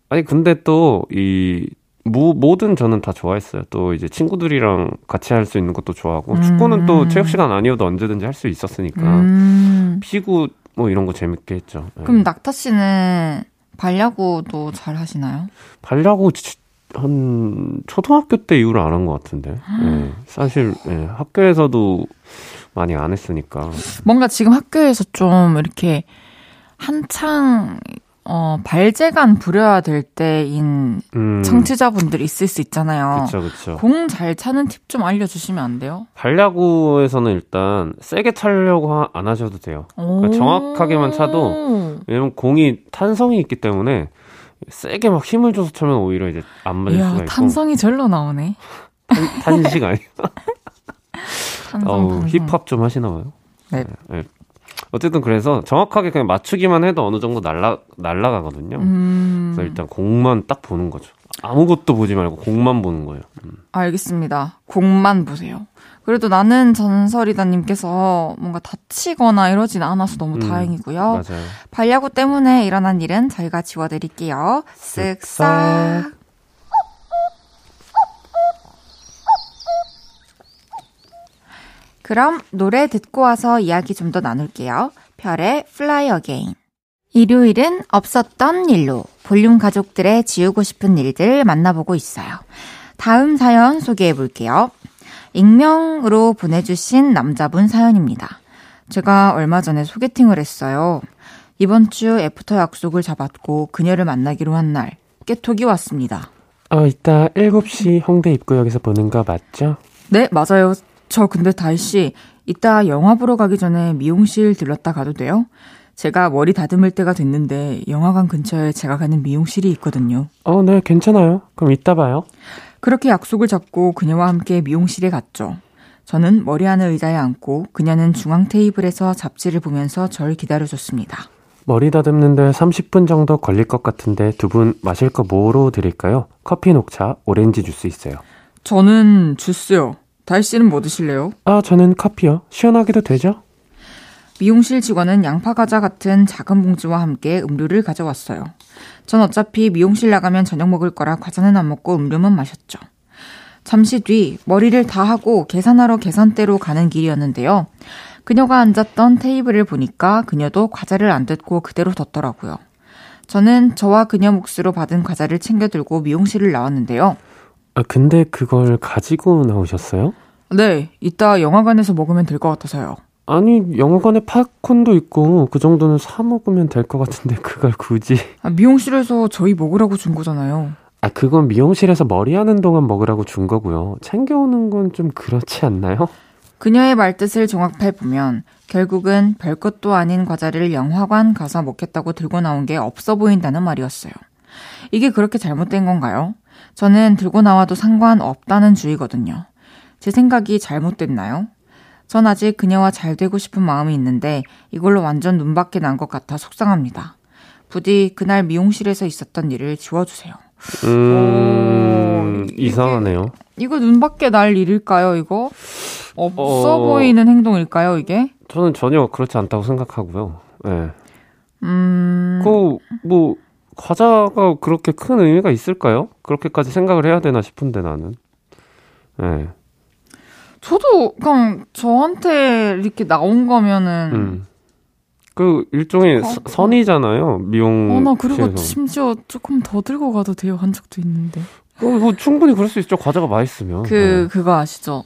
D: 아니, 근데 또, 이, 뭐, 뭐든 저는 다 좋아했어요. 또 이제 친구들이랑 같이 할 수 있는 것도 좋아하고,
A: 음.
D: 축구는 또 체육 시간 아니어도 언제든지 할 수 있었으니까,
A: 음.
D: 피구 뭐 이런 거 재밌게 했죠. 네.
A: 그럼 낙타 씨는 발야구도 잘 하시나요?
D: 발야구 지- 한 초등학교 때 이후로 안 한 것 같은데. 네. 사실 네, 학교에서도 많이 안 했으니까.
A: 뭔가 지금 학교에서 좀 이렇게 한창 어, 발재간 부려야 될 때인
D: 음,
A: 청취자분들 있을 수 있잖아요.
D: 그쵸 그쵸.
A: 공 잘 차는 팁 좀 알려주시면 안 돼요?
D: 발야구에서는 일단 세게 차려고 하- 안 하셔도 돼요. 그러니까 정확하게만 차도 왜냐면 공이 탄성이 있기 때문에 세게 막 힘을 줘서 차면 오히려 이제 안 맞을 수가
A: 이야,
D: 있고.
A: 탄성이 절로 나오네.
D: 탄, 탄식 아니. *laughs*
A: 탄성,
D: 어우. 힙합 좀 하시나 봐요.
A: 네.
D: 네. 어쨌든 그래서 정확하게 그냥 맞추기만 해도 어느 정도 날라 날라가거든요.
A: 음,
D: 그래서 일단 공만 딱 보는 거죠. 아무것도 보지 말고 공만 보는 거예요. 음.
A: 알겠습니다. 공만 보세요. 그래도 나는 전설이다님께서 뭔가 다치거나 이러진 않아서 너무
D: 음,
A: 다행이고요.
D: 맞아요.
A: 발야구 때문에 일어난 일은 저희가 지워드릴게요. 쓱싹. 그럼 노래 듣고 와서 이야기 좀 더 나눌게요. 별의 Fly Again. 일요일은 없었던 일로 볼륨 가족들의 지우고 싶은 일들 만나보고 있어요. 다음 사연 소개해 볼게요. 익명으로 보내주신 남자분 사연입니다. 제가 얼마 전에 소개팅을 했어요. 이번 주 애프터 약속을 잡았고 그녀를 만나기로 한 날 깨톡이 왔습니다.
D: 어, 이따 7시 홍대 입구역에서 보는 거 맞죠?
A: 네, 맞아요. 저 근데 다희씨, 이따 영화 보러 가기 전에 미용실 들렀다 가도 돼요? 제가 머리 다듬을 때가 됐는데 영화관 근처에 제가 가는 미용실이 있거든요.
D: 어, 네, 괜찮아요. 그럼 이따 봐요.
A: 그렇게 약속을 잡고 그녀와 함께 미용실에 갔죠. 저는 머리 하는 의자에 앉고 그녀는 중앙 테이블에서 잡지를 보면서 절 기다려줬습니다.
D: 머리 다듬는데 30분 정도 걸릴 것 같은데 두 분 마실 거 뭐로 드릴까요? 커피 녹차, 오렌지 주스 있어요.
A: 저는 주스요. 다희 씨는 뭐 드실래요?
D: 아, 저는 커피요. 시원하게도 되죠?
A: 미용실 직원은 양파 과자 같은 작은 봉지와 함께 음료를 가져왔어요. 전 어차피 미용실 나가면 저녁 먹을 거라 과자는 안 먹고 음료만 마셨죠. 잠시 뒤 머리를 다 하고 계산하러 계산대로 가는 길이었는데요. 그녀가 앉았던 테이블을 보니까 그녀도 과자를 안 듣고 그대로 뒀더라고요. 저는 저와 그녀 몫으로 받은 과자를 챙겨 들고 미용실을 나왔는데요.
D: 아, 근데 그걸 가지고 나오셨어요?
A: 네, 이따 영화관에서 먹으면 될 것 같아서요.
D: 아니, 영화관에 팝콘도 있고 그 정도는 사 먹으면 될 것 같은데 *laughs* 그걸 굳이.
A: 아, 미용실에서 저희 먹으라고 준 거잖아요.
D: 아, 그건 미용실에서 머리 하는 동안 먹으라고 준 거고요. 챙겨오는 건 좀 그렇지 않나요?
A: 그녀의 말뜻을 종합해 보면 결국은 별것도 아닌 과자를 영화관 가서 먹겠다고 들고 나온 게 없어 보인다는 말이었어요. 이게 그렇게 잘못된 건가요? 저는 들고 나와도 상관없다는 주의거든요. 제 생각이 잘못됐나요? 전 아직 그녀와 잘 되고 싶은 마음이 있는데 이걸로 완전 눈밖에 난 것 같아 속상합니다. 부디 그날 미용실에서 있었던 일을 지워주세요.
D: 음,
A: 오,
D: 이상하네요.
A: 이거 눈밖에 날 일일까요, 이거? 없어
D: 어.
A: 보이는 행동일까요, 이게?
D: 저는 전혀 그렇지 않다고 생각하고요. 예.
A: 음,
D: 그, 뭐, 과자가 그렇게 큰 의미가 있을까요? 그렇게까지 생각을 해야 되나 싶은데 나는. 예.
A: 저도 그냥 저한테 이렇게 나온 거면은,
D: 음. 그 일종의
A: 어,
D: 서- 선이잖아요. 미용.
A: 어, 나 그리고 심지어 조금 더 들고 가도 돼요, 한 적도 있는데.
D: 어, 뭐 충분히 그럴 수 있죠. 과자가 맛있으면.
A: 그,
D: 네.
A: 그거 아시죠?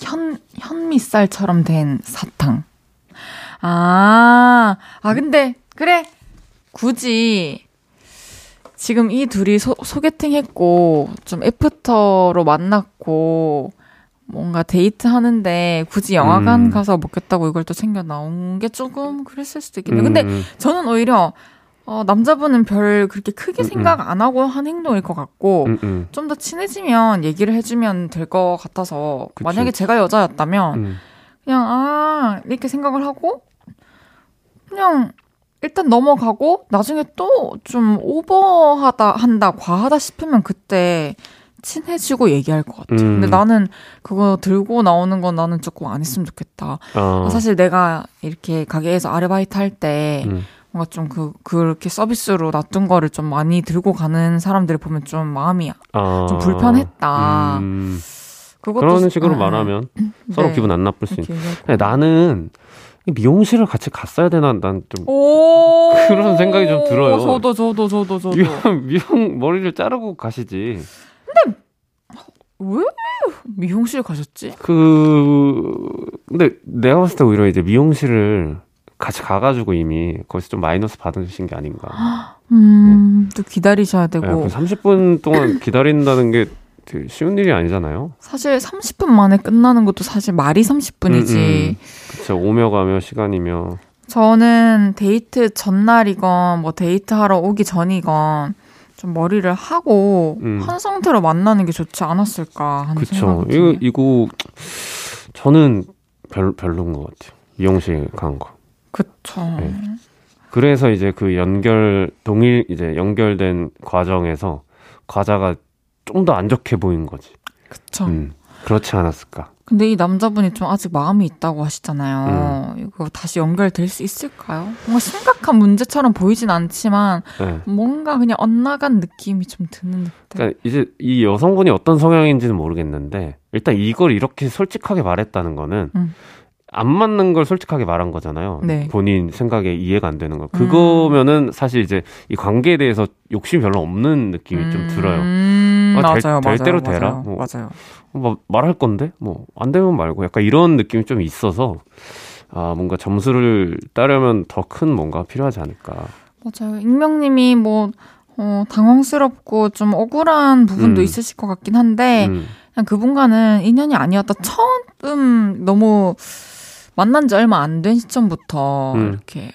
A: 현, 현미쌀처럼 된 사탕. 아, 아, 근데, 그래. 굳이, 지금 이 둘이 소, 소개팅 했고, 좀 애프터로 만났고, 뭔가 데이트 하는데, 굳이 영화관
D: 음.
A: 가서 먹겠다고 이걸 또 챙겨 나온 게 조금 그랬을 수도 있겠네요. 근데
D: 음,
A: 저는 오히려, 어, 남자분은 별 그렇게 크게
D: 음,
A: 생각 안 하고 한 행동일 것 같고,
D: 음, 음,
A: 좀더 친해지면 얘기를 해주면 될 것 같아서,
D: 그치.
A: 만약에 제가 여자였다면,
D: 음.
A: 그냥, 아, 이렇게 생각을 하고, 그냥, 일단 넘어가고, 나중에 또 좀 오버하다, 한다, 과하다 싶으면 그때 친해지고 얘기할 것 같아.
D: 음.
A: 근데 나는 그거 들고 나오는 건 나는 조금 안 했으면 좋겠다.
D: 어,
A: 사실 내가 이렇게 가게에서 아르바이트 할 때,
D: 음.
A: 뭔가 좀 그, 그렇게 서비스로 놔둔 거를 좀 많이 들고 가는 사람들을 보면 좀 마음이
D: 아,
A: 좀 불편했다.
D: 음, 그런 식으로
A: 아,
D: 말하면 *laughs* 서로
A: 네.
D: 기분 안 나쁠 수 있는. 나는 미용실을 같이 갔어야 되나
A: 난좀오
D: 그런 생각이 좀 들어요.
A: 저도 저도 저도 저도
D: 미용, 미용 머리를 자르고 가시지.
A: 왜 미용실 가셨지?
D: 그 근데 내가 봤을 때 오히려 이제 미용실을 같이 가가지고 이미 거기서 좀 마이너스 받으신 게 아닌가.
A: 음또 기다리셔야 되고
D: 네, 그 30분 동안 기다린다는 게 되게 쉬운 일이 아니잖아요.
A: 사실 30분 만에 끝나는 것도 사실 말이 30분이지.
D: 음, 음. 그쵸 오며 가며 시간이며.
A: 저는 데이트 전날이건 뭐 데이트하러 오기 전이건 좀 머리를 하고
D: 음.
A: 한 상태로 만나는 게 좋지 않았을까 하는
D: 그쵸.
A: 생각이
D: 이거
A: 드네요.
D: 이거 저는 별 별로인 것 같아요. 미용실 간 거.
A: 그쵸.
D: 네. 그래서 이제 그 연결 동일 이제 연결된 과정에서 과자가 좀 더 안 좋게 보인 거지.
A: 그쵸.
D: 음, 그렇지 않았을까?
A: 근데 이 남자분이 좀 아직 마음이 있다고 하시잖아요.
D: 음.
A: 이거 다시 연결될 수 있을까요? 뭔가 심각한 문제처럼 보이진 않지만
D: 네.
A: 뭔가 그냥 엇나간 느낌이 좀 드는 듯.
D: 그러니까 이제 이 여성분이 어떤 성향인지는 모르겠는데 일단 이걸 이렇게 솔직하게 말했다는 거는
A: 음.
D: 안 맞는 걸 솔직하게 말한 거잖아요.
A: 네.
D: 본인 생각에 이해가 안 되는 거. 그거면은 사실 이제 이 관계에 대해서 욕심이 별로 없는 느낌이 좀 들어요.
A: 음,
D: 아, 될-
A: 맞아요,
D: 될
A: 맞아요,
D: 대로
A: 맞아요,
D: 되라? 뭐.
A: 맞아요.
D: 뭐 말할 건데 뭐 안 되면 말고 약간 이런 느낌이 좀 있어서 아 뭔가 점수를 따려면 더 큰 뭔가 필요하지 않을까.
A: 맞아요. 익명님이 뭐, 어, 당황스럽고 좀 억울한 부분도
D: 음.
A: 있으실 것 같긴 한데,
D: 음,
A: 그냥 그분과는 인연이 아니었다. 처음 너무 만난 지 얼마 안 된 시점부터
D: 음.
A: 이렇게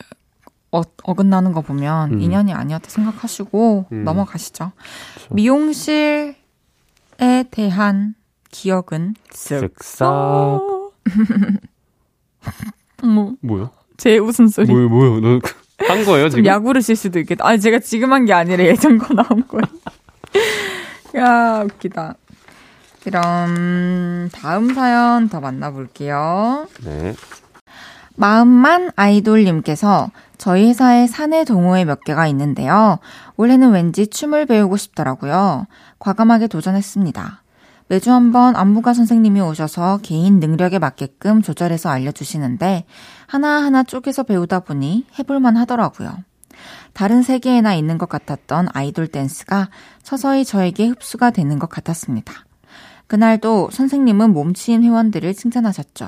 A: 어, 어긋나는 거 보면
D: 음.
A: 인연이 아니었다 생각하시고
D: 음.
A: 넘어가시죠.
D: 그쵸.
A: 미용실에 대한 기억은
D: 쓱싹.
A: 뭐, *laughs*
D: 뭐야?
A: 제 웃음소리.
D: 뭐야 뭐야 너 한 거예요
A: 좀
D: 지금?
A: 야구를 실 수도 있겠다. 아니, 제가 지금 한 게 아니라 예전 거 나온 거예요. *laughs* 야, 웃기다. 그럼, 다음 사연 더 만나볼게요.
D: 네.
A: 마음만 아이돌님께서 저희 회사에 사내 동호회 몇 개가 있는데요. 올해는 왠지 춤을 배우고 싶더라고요. 과감하게 도전했습니다. 매주 한번 안무가 선생님이 오셔서 개인 능력에 맞게끔 조절해서 알려주시는데 하나하나 쪼개서 배우다 보니 해볼만 하더라고요. 다른 세계에나 있는 것 같았던 아이돌 댄스가 서서히 저에게 흡수가 되는 것 같았습니다. 그날도 선생님은 몸치인 회원들을 칭찬하셨죠.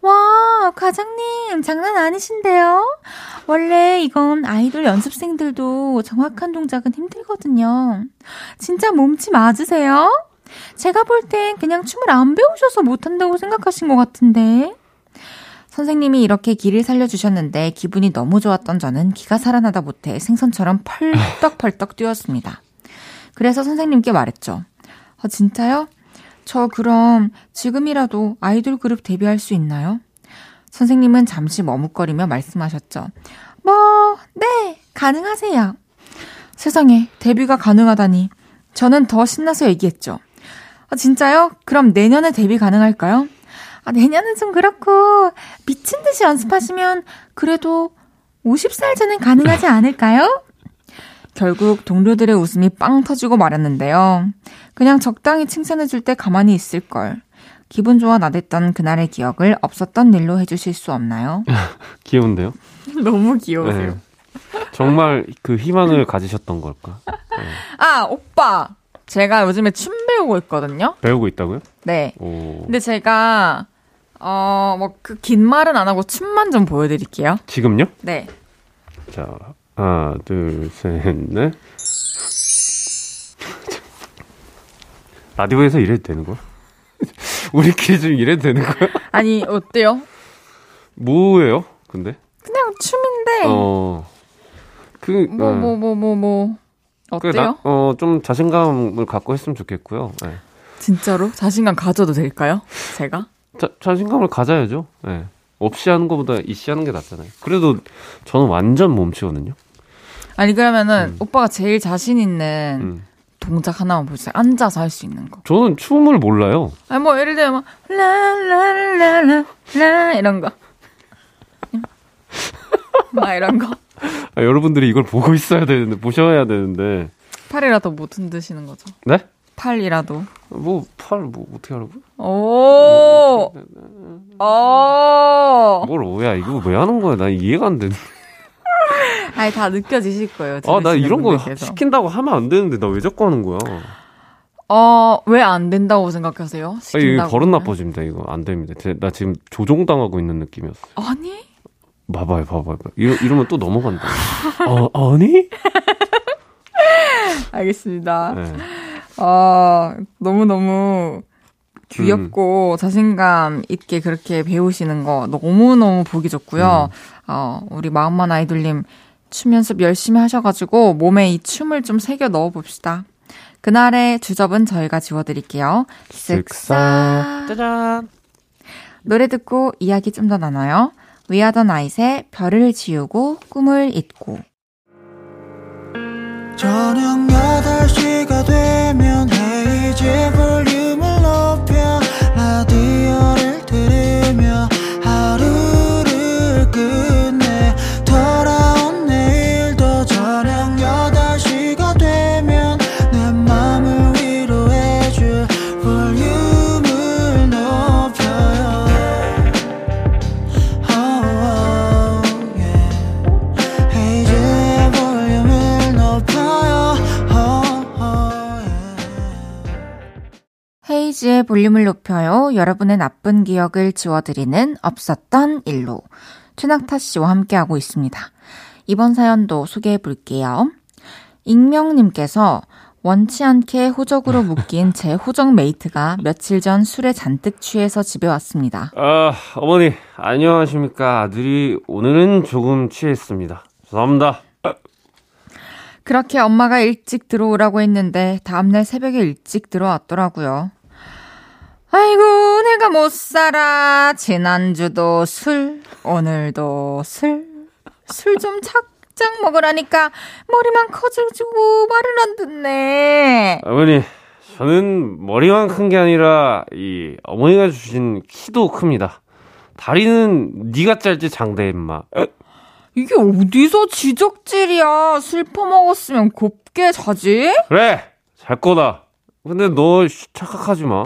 A: 와, 과장님, 장난 아니신데요? 원래 이건 아이돌 연습생들도 정확한 동작은 힘들거든요. 진짜 몸치 맞으세요? 제가 볼 땐 그냥 춤을 안 배우셔서 못한다고 생각하신 것 같은데. 선생님이 이렇게 길을 살려주셨는데 기분이 너무 좋았던 저는 기가 살아나다 못해 생선처럼 펄떡펄떡 뛰었습니다. 그래서 선생님께 말했죠. 아, 진짜요? 저 그럼 지금이라도 아이돌 그룹 데뷔할 수 있나요? 선생님은 잠시 머뭇거리며 말씀하셨죠. 뭐, 네, 가능하세요. 세상에, 데뷔가 가능하다니. 저는 더 신나서 얘기했죠. 아, 진짜요? 그럼 내년에 데뷔 가능할까요? 아, 내년은 좀 그렇고, 미친 듯이 연습하시면 그래도 50살 전엔 가능하지 않을까요? 결국 동료들의 웃음이 빵 터지고 말았는데요. 그냥 적당히 칭찬해줄 때 가만히 있을걸. 기분 좋아 나댔던 그날의 기억을 없었던 일로 해주실 수 없나요? *laughs*
D: 귀여운데요? *laughs*
A: 너무 귀여우세요.
D: 네. 정말 그 희망을 가지셨던 걸까? 네.
A: 아, 오빠! 제가 요즘에 춤 배우고 있거든요?
D: 배우고 있다고요?
A: 네.
D: 오.
A: 근데 제가, 어, 뭐, 그 긴 말은 안 하고 춤만 좀 보여드릴게요.
D: 지금요?
A: 네.
D: 자, 하나, 둘, 셋, 넷. 라디오에서 이래도 되는 거야? *laughs* 우리끼리 좀 이래도 되는 거야?
A: 아니, 어때요?
D: 뭐예요? 근데?
A: 그냥 춤인데,
D: 어. 그,
A: 뭐, 뭐, 뭐, 뭐, 뭐.
D: 그
A: 어때요?
D: 나, 어, 좀 자신감을 갖고 했으면 좋겠고요. 네.
A: 진짜로? 자신감 가져도 될까요? 제가?
D: 자, 자신감을 가져야죠. 네. 없이 하는 것보다 있이 하는 게 낫잖아요. 그래도 저는 완전 몸치거든요.
A: 아니, 그러면은
D: 음.
A: 오빠가 제일 자신 있는
D: 음.
A: 동작 하나만 보세요. 앉아서 할 수 있는 거.
D: 저는 춤을 몰라요.
A: 아니, 뭐, 예를 들면, 라라라라라, 라, 이런 거. 막 이런 거. *laughs*
D: 아, 여러분들이 이걸 보고 있어야 되는데, 보셔야 되는데.
A: 팔이라도 못 흔드시는 거죠.
D: 네?
A: 팔이라도.
D: 뭐, 팔, 뭐, 어떻게 하라고?
A: 오! 오!
D: 뭘 오야, 이거 왜 하는 거야? 나 이해가 안 되는데. *laughs*
A: 아니, 다 느껴지실 거예요.
D: 아, 나 이런 거
A: 분들께서.
D: 시킨다고 하면 안 되는데, 나 왜 자꾸 하는 거야?
A: 어, 왜 안 된다고 생각하세요?
D: 아, 이거 버릇? 나빠집니다. 이거 안 됩니다. 제- 나 지금 조종당하고 있는 느낌이었어.
A: 아니?
D: 봐봐요, 봐봐요. 이러, 이러면 또 넘어간다. 어, 아니? *laughs*
A: 알겠습니다.
D: 네.
A: 아, 너무너무
D: 음.
A: 귀엽고 자신감 있게 그렇게 배우시는 거 너무너무 보기 좋고요.
D: 음.
A: 어, 우리 마음만 아이돌님 춤 연습 열심히 하셔가지고 몸에 이 춤을 좀 새겨 넣어 봅시다. 그날의 주접은 저희가 지워드릴게요. 쓱싹.
D: 짜잔.
A: 노래 듣고 이야기 좀 더 나눠요. 위아더 나잇의 별을 지우고 꿈을 잇고.
C: 저녁 8시가 되면 헤이즈 볼 볼륨을 높여요.
A: 여러분의 나쁜 기억을 지워드리는 없었던 일로. 최낙타 씨와 함께하고 있습니다. 이번 사연도 소개해 볼게요. 익명님께서 원치 않게 호적으로 묶인 제 호적 메이트가 며칠 전 술에 잔뜩 취해서 집에 왔습니다.
D: 아, 어머니, 안녕하십니까. 아들이 오늘은 조금 취했습니다. 죄송합니다.
A: 그렇게 엄마가 일찍 들어오라고 했는데 다음날 새벽에 일찍 들어왔더라고요. 아이고, 내가 못 살아. 지난주도 술, 오늘도 술. 술좀 작작 먹으라니까 머리만 커지고 말을 안 듣네.
D: 어머니, 저는 머리만 큰 게 아니라 이 어머니가 주신 키도 큽니다. 다리는 네가 짧지 장대 임마.
A: 이게 어디서 지적질이야. 술 퍼먹었으면 곱게 자지?
D: 그래, 잘 거다. 근데 너 쉬- 착각하지 마.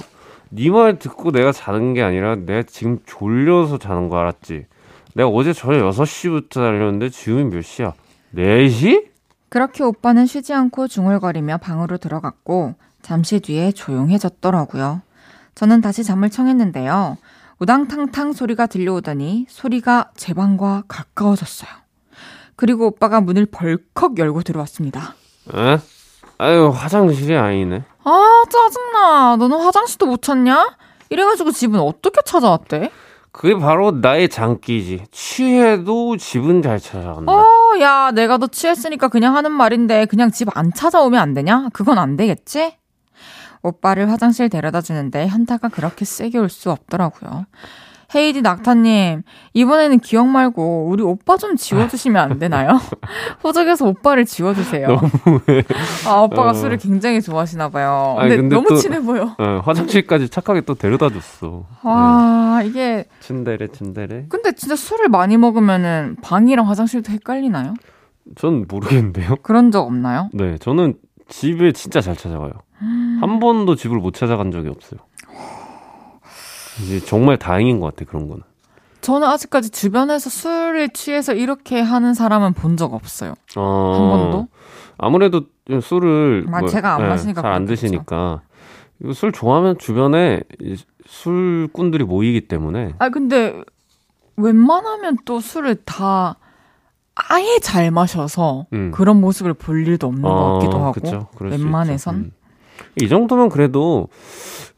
D: 네 말 듣고 내가 자는 게 아니라 내가 지금 졸려서 자는 거 알았지? 내가 어제 저녁 6시부터 달렸는데 지금이 몇 시야? 4시?
A: 그렇게 오빠는 쉬지 않고 중얼거리며 방으로 들어갔고 잠시 뒤에 조용해졌더라고요. 저는 다시 잠을 청했는데요. 우당탕탕 소리가 들려오더니 소리가 제 방과 가까워졌어요. 그리고 오빠가 문을 벌컥 열고 들어왔습니다.
D: 에? 아유, 화장실이 아니네.
A: 아, 짜증나. 너는 화장실도 못 찾냐? 이래가지고 집은 어떻게 찾아왔대?
D: 그게 바로 나의 장기지. 취해도 집은 잘 찾아간다.
A: 어, 야, 내가 너 취했으니까 그냥 하는 말인데 그냥 집 안 찾아오면 안 되냐? 그건 안 되겠지? 오빠를 화장실 데려다 주는데 현타가 그렇게 세게 올 수 없더라고요. 헤이디 낙타님, 이번에는 기억 말고 우리 오빠 좀 지워주시면 안 되나요? *laughs* 호적에서 오빠를 지워주세요.
D: 너무해.
A: 아, 오빠가
D: 어.
A: 술을 굉장히 좋아하시나 봐요.
D: 아니,
A: 근데,
D: 근데
A: 너무
D: 또-
A: 친해 보여.
D: 어, 화장실까지 착하게 또 데려다 줬어.
A: 와, 이게
D: 네. 츤데레, 츤데레.
A: 근데 진짜 술을 많이 먹으면은 방이랑 화장실도 헷갈리나요?
D: 전 모르겠는데요. *laughs*
A: 그런 적 없나요?
D: 네, 저는 집에 진짜 잘 찾아가요. 한 번도 집을 못 찾아간 적이 없어요. 이제 정말 다행인 것 같아, 그런 거는.
A: 저는 아직까지 주변에서 술을 취해서 이렇게 하는 사람은 본 적 없어요.
D: 어,
A: 한 번도?
D: 아무래도 좀 술을
A: 아, 제가 안 마시니까
D: 잘안
A: 그렇겠죠.
D: 드시니까 술 좋아하면 주변에 이 술꾼들이 모이기 때문에
A: 아, 근데 웬만하면 또 술을 다 아예 잘 마셔서
D: 음.
A: 그런 모습을 볼 일도 없는 것 같기도 하고.
D: 그쵸,
A: 웬만해선.
D: 음. 이 정도면 그래도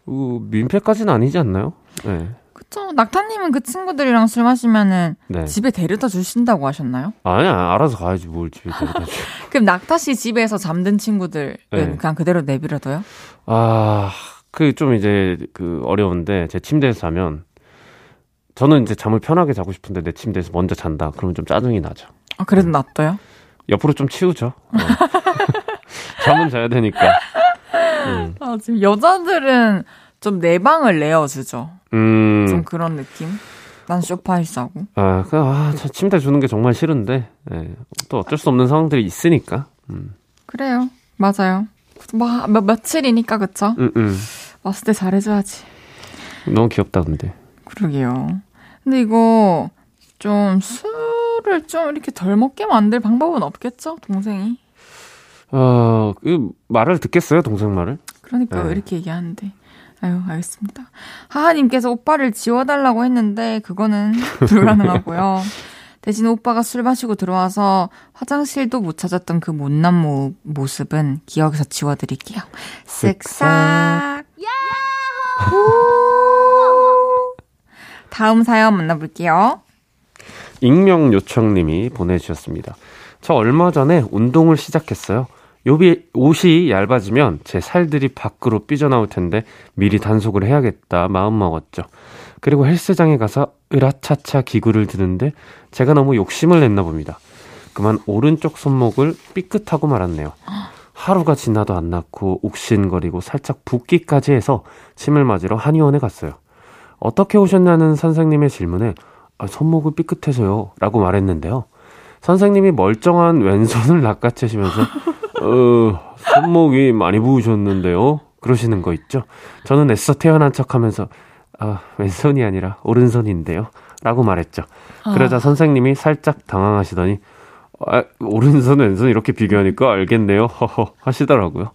D: 어, 민폐까지는 아니지 않나요? 네.
A: 그쵸. 낙타님은 그 친구들이랑 술 마시면은
D: 네.
A: 집에 데려다 주신다고 하셨나요?
D: 아니야, 알아서 가야지, 뭘 집에 데려다 줘. *laughs*
A: 그럼 낙타 씨 집에서 잠든 친구들은
D: 네.
A: 그냥 그대로 내버려둬요?
D: 아, 그 좀 이제 그 어려운데 제 침대에서 자면 저는 이제 잠을 편하게 자고 싶은데 내 침대에서 먼저 잔다. 그러면 좀 짜증이 나죠.
A: 아, 그래도 놔둬요?
D: 옆으로 좀 치우죠. 어. *laughs* 잠은 자야 되니까. 음, *laughs*
A: 아, 지금 여자들은 좀 내 방을 내어주죠.
D: 음,
A: 좀 그런 느낌? 난 소파에 자고.
D: 아, 그, 아, 저 침대 주는 게 정말 싫은데, 예, 또 어쩔 수 없는 상황들이 있으니까. 음,
A: 그래요. 맞아요. 뭐, 몇, 며칠이니까, 그쵸?
D: 음, 음.
A: 왔을 때 잘해줘야지.
D: 너무 귀엽다, 근데.
A: 그러게요. 근데 이거 좀 술을 좀 이렇게 덜 먹게 만들 방법은 없겠죠? 동생이.
D: 어, 그 말을 듣겠어요, 동생 말을?
A: 그러니까
D: 네.
A: 이렇게 얘기하는데. 아유, 알겠습니다. 하하님께서 오빠를 지워달라고 했는데, 그거는 *laughs* 불가능하고요. 대신 오빠가 술 마시고 들어와서 화장실도 못 찾았던 그 못난 모, 모습은 기억에서 지워드릴게요. 쓱싹. 다음 사연 만나볼게요.
D: 익명 요청님이 보내주셨습니다. 저 얼마 전에 운동을 시작했어요. 요비 옷이 얇아지면 제 살들이 밖으로 삐져나올 텐데 미리 단속을 해야겠다 마음 먹었죠. 그리고 헬스장에 가서 으라차차 기구를 드는데 제가 너무 욕심을 냈나 봅니다. 그만 오른쪽 손목을 삐끗하고 말았네요. 하루가 지나도 안 낫고 욱신거리고 살짝 붓기까지 해서 침을 맞으러 한의원에 갔어요. 어떻게 오셨냐는 선생님의 질문에 아, 손목을 삐끗해서요 라고 말했는데요. 선생님이 멀쩡한 왼손을 *laughs* 낚아채시면서 어, 손목이 많이 부으셨는데요. 그러시는 거 있죠. 저는 애써 태어난 척 하면서 아, 왼손이 아니라 오른손인데요. 라고 말했죠. 그러자 선생님이 살짝 당황하시더니 아, 오른손 왼손 이렇게 비교하니까 알겠네요. 허허 하시더라고요.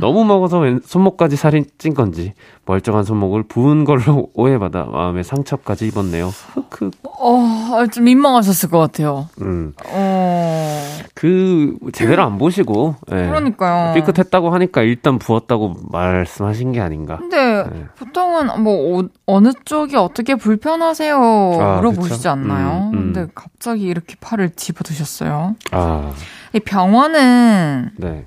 D: 너무 먹어서 왼, 손목까지 살이 찐 건지 멀쩡한 손목을 부은 걸로 *laughs* 오해받아 마음에 상처까지 입었네요. 흑흑.
A: 어, 좀 민망하셨을 것 같아요.
D: 음.
A: 어,
D: 그 제대로 안 보시고 예.
A: 그러니까요.
D: 삐끗했다고 하니까 일단 부었다고 말씀하신 게 아닌가.
A: 근데
D: 네.
A: 보통은 뭐 어, 어느 쪽이 어떻게 불편하세요
D: 아,
A: 물어보시지
D: 그쵸?
A: 않나요?
D: 음, 음.
A: 근데 갑자기 이렇게 팔을 집어드셨어요.
D: 아,
A: 이 병원은
D: 네.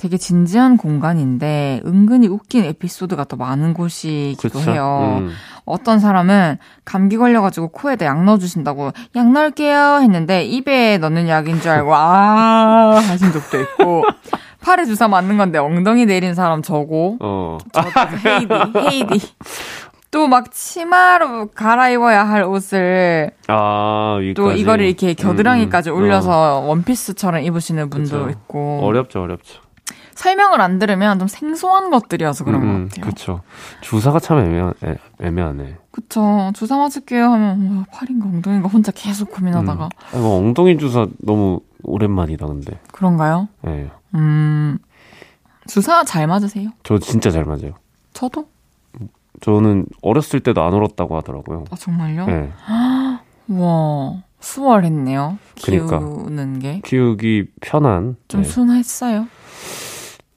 A: 되게 진지한 공간인데 은근히 웃긴 에피소드가 더 많은 곳이기도
D: 그렇죠.
A: 해요.
D: 음.
A: 어떤 사람은 감기 걸려가지고 코에다 약 넣어주신다고 약 넣을게요 했는데 입에 넣는 약인 줄 알고 아 하신 적도 있고 *laughs* 팔에 주사 맞는 건데 엉덩이 내린 사람 저고
D: 어.
A: 헤이디 헤이디 또 막 치마로 갈아입어야 할 옷을
D: 아,
A: 또. 이거를 이렇게 겨드랑이까지
D: 음, 음.
A: 올려서 원피스처럼 입으시는 분도
D: 그쵸.
A: 있고
D: 어. 어렵죠, 어렵죠.
A: 설명을 안 들으면 좀 생소한 것들이어서 그런
D: 음,
A: 것 같아요.
D: 그렇죠. 주사가 참 애매하, 애, 애매하네.
A: 그쵸. 주사 맞을게요 하면 와, 팔인가 엉덩인가 혼자 계속 고민하다가
D: 아, 뭐 엉덩이 주사 너무 오랜만이다, 근데.
A: 그런가요?
D: 예.
A: 음 주사 잘 맞으세요?
D: 저 진짜 잘 맞아요.
A: 저도?
D: 저는 어렸을 때도 안 울었다고 하더라고요.
A: 아 정말요?
D: 예. *gasps*
A: 와 수월했네요.
D: 그니까.
A: 키우는 게.
D: 키우기 편한.
A: 좀
D: 네.
A: 순했어요.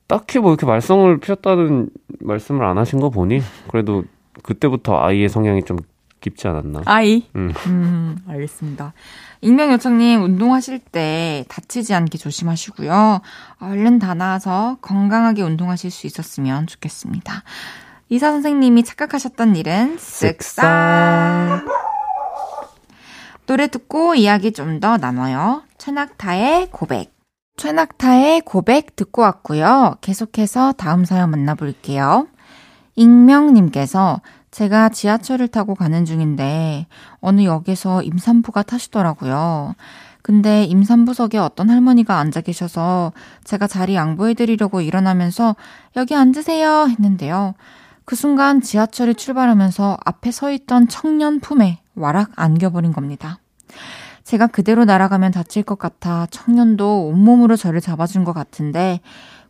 D: 딱히 뭐 이렇게 말썽을 피웠다는 말씀을 안 하신 거 보니 그래도 그때부터 아이의 성향이 좀 깊지 않았나.
A: 아이.
D: 음.
A: 음, 알겠습니다. 익명 요청님 운동하실 때 다치지 않게 조심하시고요. 얼른 다 나아서 건강하게 운동하실 수 있었으면 좋겠습니다. 의사 선생님이 착각하셨던 일은 쓱싹. 노래 듣고 이야기 좀 더 나눠요. 최낙타의 고백. 최낙타의 고백 듣고 왔고요. 계속해서 다음 사연 만나볼게요. 익명님께서 제가 지하철을 타고 가는 중인데 어느 역에서 임산부가 타시더라고요. 근데 임산부석에 어떤 할머니가 앉아 계셔서 제가 자리 양보해드리려고 일어나면서 여기 앉으세요 했는데요. 그 순간 지하철이 출발하면서 앞에 서 있던 청년 품에 와락 안겨버린 겁니다. 제가 그대로 날아가면 다칠 것 같아 청년도 온몸으로 저를 잡아준 것 같은데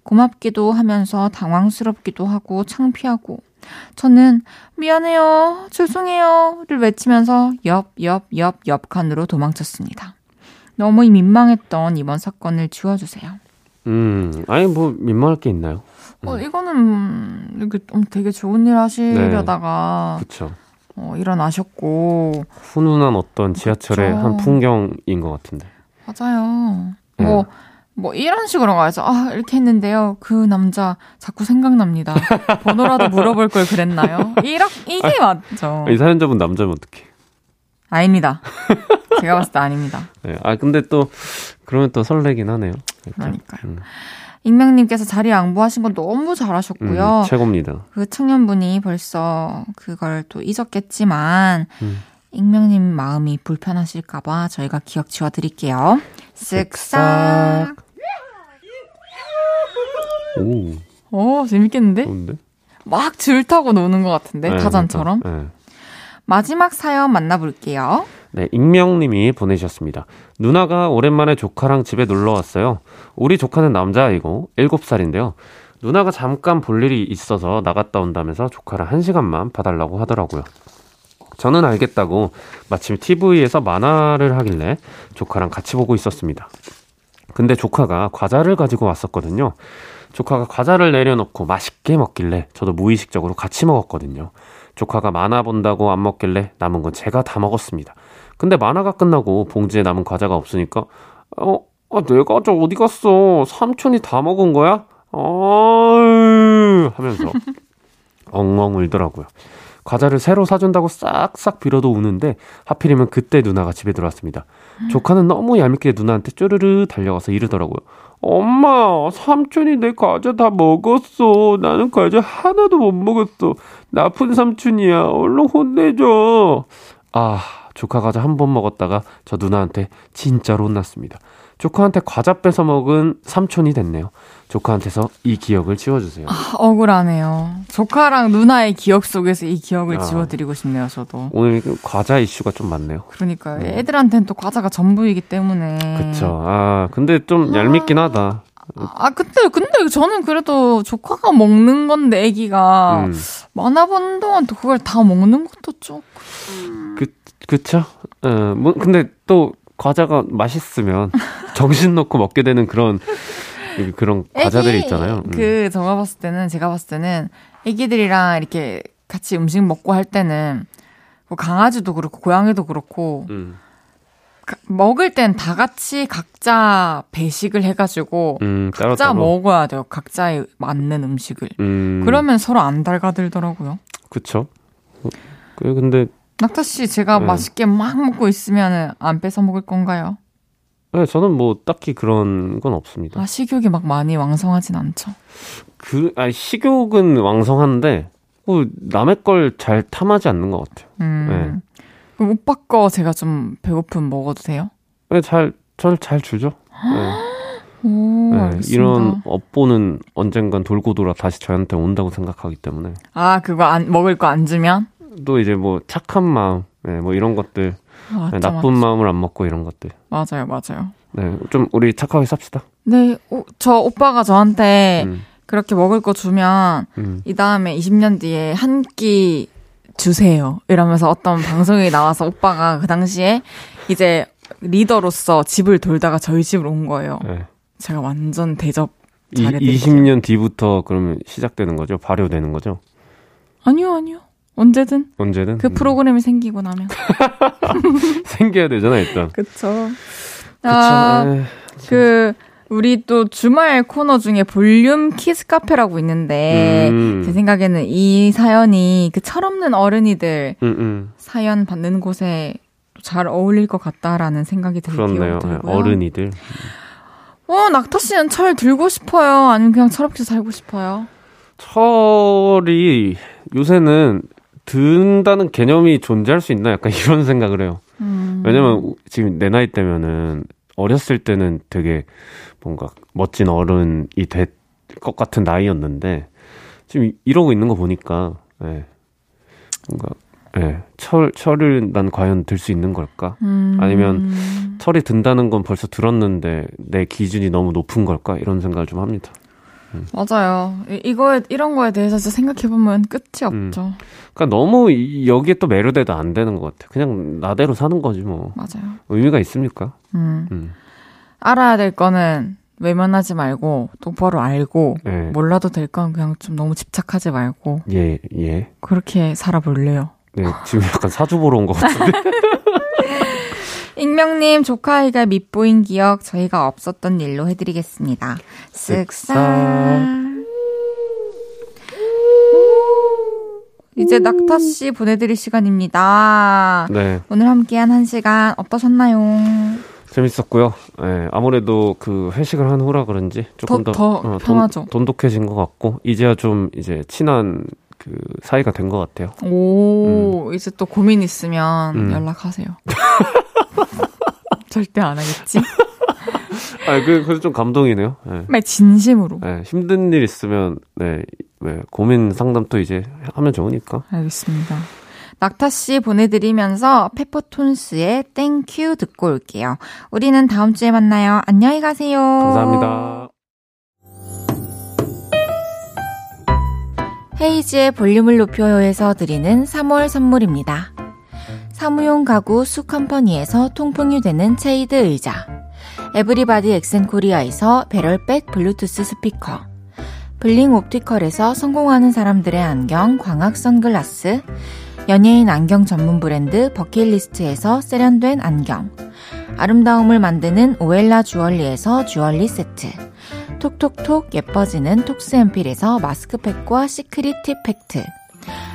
A: 고맙기도 하면서 당황스럽기도 하고 창피하고 저는 미안해요, 죄송해요를 외치면서 옆, 옆, 옆, 옆 칸으로 도망쳤습니다. 너무 민망했던 이번 사건을 지워주세요.
D: 음, 아니 뭐 민망할 게 있나요?
A: 어, 이거는 음, 이렇게 좀 되게 좋은 일 하시려다가
D: 그쵸.
A: 어, 일어나셨고.
D: 훈훈한 어떤 지하철의
A: 그쵸.
D: 한 풍경인 것 같은데.
A: 맞아요.
D: 네.
A: 뭐, 뭐 이런 식으로 가서 아 이렇게 했는데요. 그 남자 자꾸 생각납니다. 번호라도 물어볼 걸 그랬나요? 이렇 이게 맞죠.
D: 이 사연자분 남자면 어떡해.
A: 아닙니다. 제가 봤을 때 아닙니다.
D: 네. 아, 근데 또, 그러면 또 설레긴 하네요. 일단.
A: 그러니까요.
D: 음,
A: 익명님께서 자리 양보하신 건 너무 잘하셨고요.
D: 음, 최고입니다.
A: 그 청년분이 벌써 그걸 또 잊었겠지만
D: 음.
A: 익명님 마음이 불편하실까봐 저희가 기억 지워드릴게요. 쓱싹.
D: 오,
A: 오 재밌겠는데?
D: 좋은데?
A: 막 줄 타고 노는 것 같은데
D: 네,
A: 타잔처럼.
D: 그러니까, 네.
A: 마지막 사연 만나볼게요.
D: 네, 익명님이 보내주셨습니다. 누나가 오랜만에 조카랑 집에 놀러 왔어요. 우리 조카는 남자아이고 7살인데요. 누나가 잠깐 볼 일이 있어서 나갔다 온다면서 조카를 한 시간만 봐달라고 하더라고요. 저는 알겠다고 마침 TV에서 만화를 하길래 조카랑 같이 보고 있었습니다. 근데 조카가 과자를 가지고 왔었거든요. 조카가 과자를 내려놓고 맛있게 먹길래 저도 무의식적으로 같이 먹었거든요. 조카가 만화 본다고 안 먹길래 남은 건 제가 다 먹었습니다. 근데 만화가 끝나고 봉지에 남은 과자가 없으니까 어, 아, 내 과자 어디 갔어? 삼촌이 다 먹은 거야? 아 하면서 *laughs* 엉엉 울더라고요. 과자를 새로 사준다고 싹싹 빌어도 우는데 하필이면 그때 누나가 집에 들어왔습니다. 조카는 너무 얄밉게 누나한테 쪼르르 달려가서 이르더라고요. 엄마, 삼촌이 내 과자 다 먹었어. 나는 과자 하나도 못 먹었어. 나쁜 삼촌이야. 얼른 혼내줘. 아, 조카 과자 한 번 먹었다가 저 누나한테 진짜로 혼났습니다. 조카한테 과자 뺏어 먹은 삼촌이 됐네요. 조카한테서 이 기억을 지워주세요.
A: 아, 억울하네요. 조카랑 누나의 기억 속에서 이 기억을
D: 아.
A: 지워드리고 싶네요, 저도.
D: 오늘 그 과자 이슈가 좀 많네요.
A: 그러니까요. 애들한테는 또 과자가 전부이기 때문에.
D: 그쵸. 아, 근데 좀 얄밉긴 하다.
A: 아, 근데, 근데 저는 그래도 조카가 먹는 건데, 애기가.
D: 음,
A: 만화 보는 동안 또 그걸 다 먹는 것도 좀.
D: 그쵸? 어, 뭐, 근데 또 과자가 맛있으면 *laughs* 정신 놓고 먹게 되는 그런, 그런 과자들이
A: 애기,
D: 있잖아요. 음.
A: 그, 제가 봤을 때는, 제가 봤을 때는, 애기들이랑 이렇게 같이 음식 먹고 할 때는, 뭐 강아지도 그렇고, 고양이도 그렇고,
D: 음,
A: 가- 먹을 땐 다 같이 각자 배식을 해가지고,
D: 음, 따로
A: 각자
D: 따로.
A: 먹어야 돼요. 각자에 맞는 음식을.
D: 음,
A: 그러면 서로 안 달가들더라고요.
D: 그쵸. 어, 그, 근데,
A: 낙타 씨, 제가
D: 네.
A: 맛있게 막 먹고 있으면은 안 뺏어 먹을 건가요?
D: 네, 저는 뭐 딱히 그런 건 없습니다.
A: 아, 식욕이 막 많이 왕성하진 않죠.
D: 그, 아 식욕은 왕성한데, 뭐 남의 걸 잘 탐하지 않는 것 같아요.
A: 음. 그럼 오빠 거 제가 좀 배고프면 먹어도 돼요?
D: 네, 잘, 저를 잘 주죠. 네. *gasps*
A: 오,
D: 네. 이런 업보는 언젠간 돌고 돌아 다시 저한테 온다고 생각하기 때문에
A: 아, 그거 안, 먹을 거 안 주면?
D: 또 이제 뭐 착한 마음, 네, 뭐 이런 것들,
A: 아,
D: 네,
A: 맞죠,
D: 나쁜
A: 맞죠.
D: 마음을 안 먹고 이런 것들,
A: 맞아요, 맞아요.
D: 네, 좀 우리 착하게 삽시다.
A: 네, 오, 저 오빠가 저한테
D: 음,
A: 그렇게 먹을 거 주면
D: 음.
A: 이 다음에 20년 뒤에 한 끼 주세요. 이러면서 어떤 방송에 나와서 오빠가 그 당시에 이제 리더로서 집을 돌다가 저희 집으로 온 거예요.
D: 네.
A: 제가 완전 대접
D: 이,
A: 잘해드릴게요.
D: 20년 뒤부터 그러면 시작되는 거죠? 발효되는 거죠?
A: 아니요, 아니요. 언제든
D: 언제든
A: 그
D: 음.
A: 프로그램이 생기고 나면. *laughs*
D: 생겨야 되잖아 일단.
A: 그쵸.
D: 그쵸.
A: 아,
D: 에,
A: 그 우리 또 주말 코너 중에 볼륨 키즈 카페라고 있는데
D: 음.
A: 제 생각에는 이 사연이 그 철없는 어른이들
D: 음, 음.
A: 사연 받는 곳에 잘 어울릴 것 같다라는 생각이.
D: 네,
A: 들고요.
D: 어른이들.
A: 어, 낙타 씨는 철 들고 싶어요? 아니면 그냥 철없이 살고 싶어요?
D: 철이 요새는 든다는 개념이 존재할 수 있나 약간 이런 *laughs* 생각을 해요.
A: 음.
D: 왜냐면 지금 내 나이 때면은 어렸을 때는 되게 뭔가 멋진 어른이 될 것 같은 나이였는데 지금 이러고 있는 거 보니까 예. 뭔가 예. 철 철을 난 과연 들 수 있는 걸까?
A: 음.
D: 아니면 철이 든다는 건 벌써 들었는데 내 기준이 너무 높은 걸까? 이런 생각을 좀 합니다.
A: 맞아요. 이- 이거에 이런 거에 대해서 진짜 생각해 보면 끝이
D: 음.
A: 없죠.
D: 그러니까 너무 이- 여기에 또 매료돼도 안 되는 것 같아. 그냥 나대로 사는 거지 뭐.
A: 맞아요.
D: 의미가 있습니까?
A: 음.
D: 음.
A: 알아야 될 거는 외면하지 말고 똑바로 알고
D: 예.
A: 몰라도 될 건 그냥 좀 너무 집착하지 말고
D: 예, 예.
A: 그렇게 살아볼래요.
D: 네, 지금 약간 사주 보러 온 것 같은데. *laughs*
A: 익명님 조카아이가 밑보인 기억 저희가 없었던 일로 해드리겠습니다. 쓱싹. 이제 낙타 씨 보내드릴 시간입니다.
D: 네.
A: 오늘 함께한 한 시간 어떠셨나요?
D: 재밌었고요. 예, 아무래도 그 회식을 한 후라 그런지 조금
A: 더-
D: 더,
A: 더
D: 어,
A: 편하죠.
D: 돈, 돈독해진 것 같고 이제야 좀 이제 친한 그 사이가 된 것 같아요.
A: 오, 이제 또 고민 있으면
D: 음.
A: 연락하세요. *laughs* 절대 안 하겠지? *laughs*
D: 아, 그 그래서 좀 감동이네요. 예.
A: 정말 진심으로.
D: 예, 힘든 일 있으면 네, 네, 고민 상담도 이제 하면 좋으니까.
A: 알겠습니다. 낙타 씨 보내드리면서 페퍼톤스의 Thank You 듣고 올게요. 우리는 다음 주에 만나요. 안녕히 가세요.
D: 감사합니다.
A: 헤이즈의 볼륨을 높여요에서 드리는 3월 선물입니다. 사무용 가구 수컴퍼니에서 통풍이 되는 체이드 의자. 에브리바디 엑센코리아에서 배럴백 블루투스 스피커. 블링 옵티컬에서 성공하는 사람들의 안경 광학 선글라스. 연예인 안경 전문 브랜드 버킷리스트에서 세련된 안경. 아름다움을 만드는 오엘라 주얼리에서 주얼리 세트. 톡톡톡 예뻐지는 톡스앰필에서 마스크팩과 시크릿 팁 팩트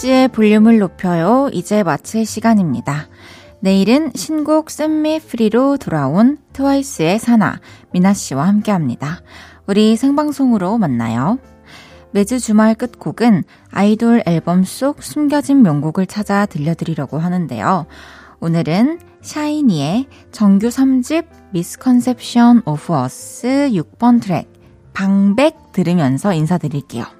A: 헤이즈의 볼륨을 높여요. 이제 마칠 시간입니다. 내일은 신곡 Set Me Free로 돌아온 트와이스의 사나, 미나 씨와 함께 합니다. 우리 생방송으로 만나요. 매주 주말 끝곡은 아이돌 앨범 속 숨겨진 명곡을 찾아 들려드리려고 하는데요. 오늘은 샤이니의 정규 3집 Misconceptions of Us 6번 트랙 방백 들으면서 인사드릴게요.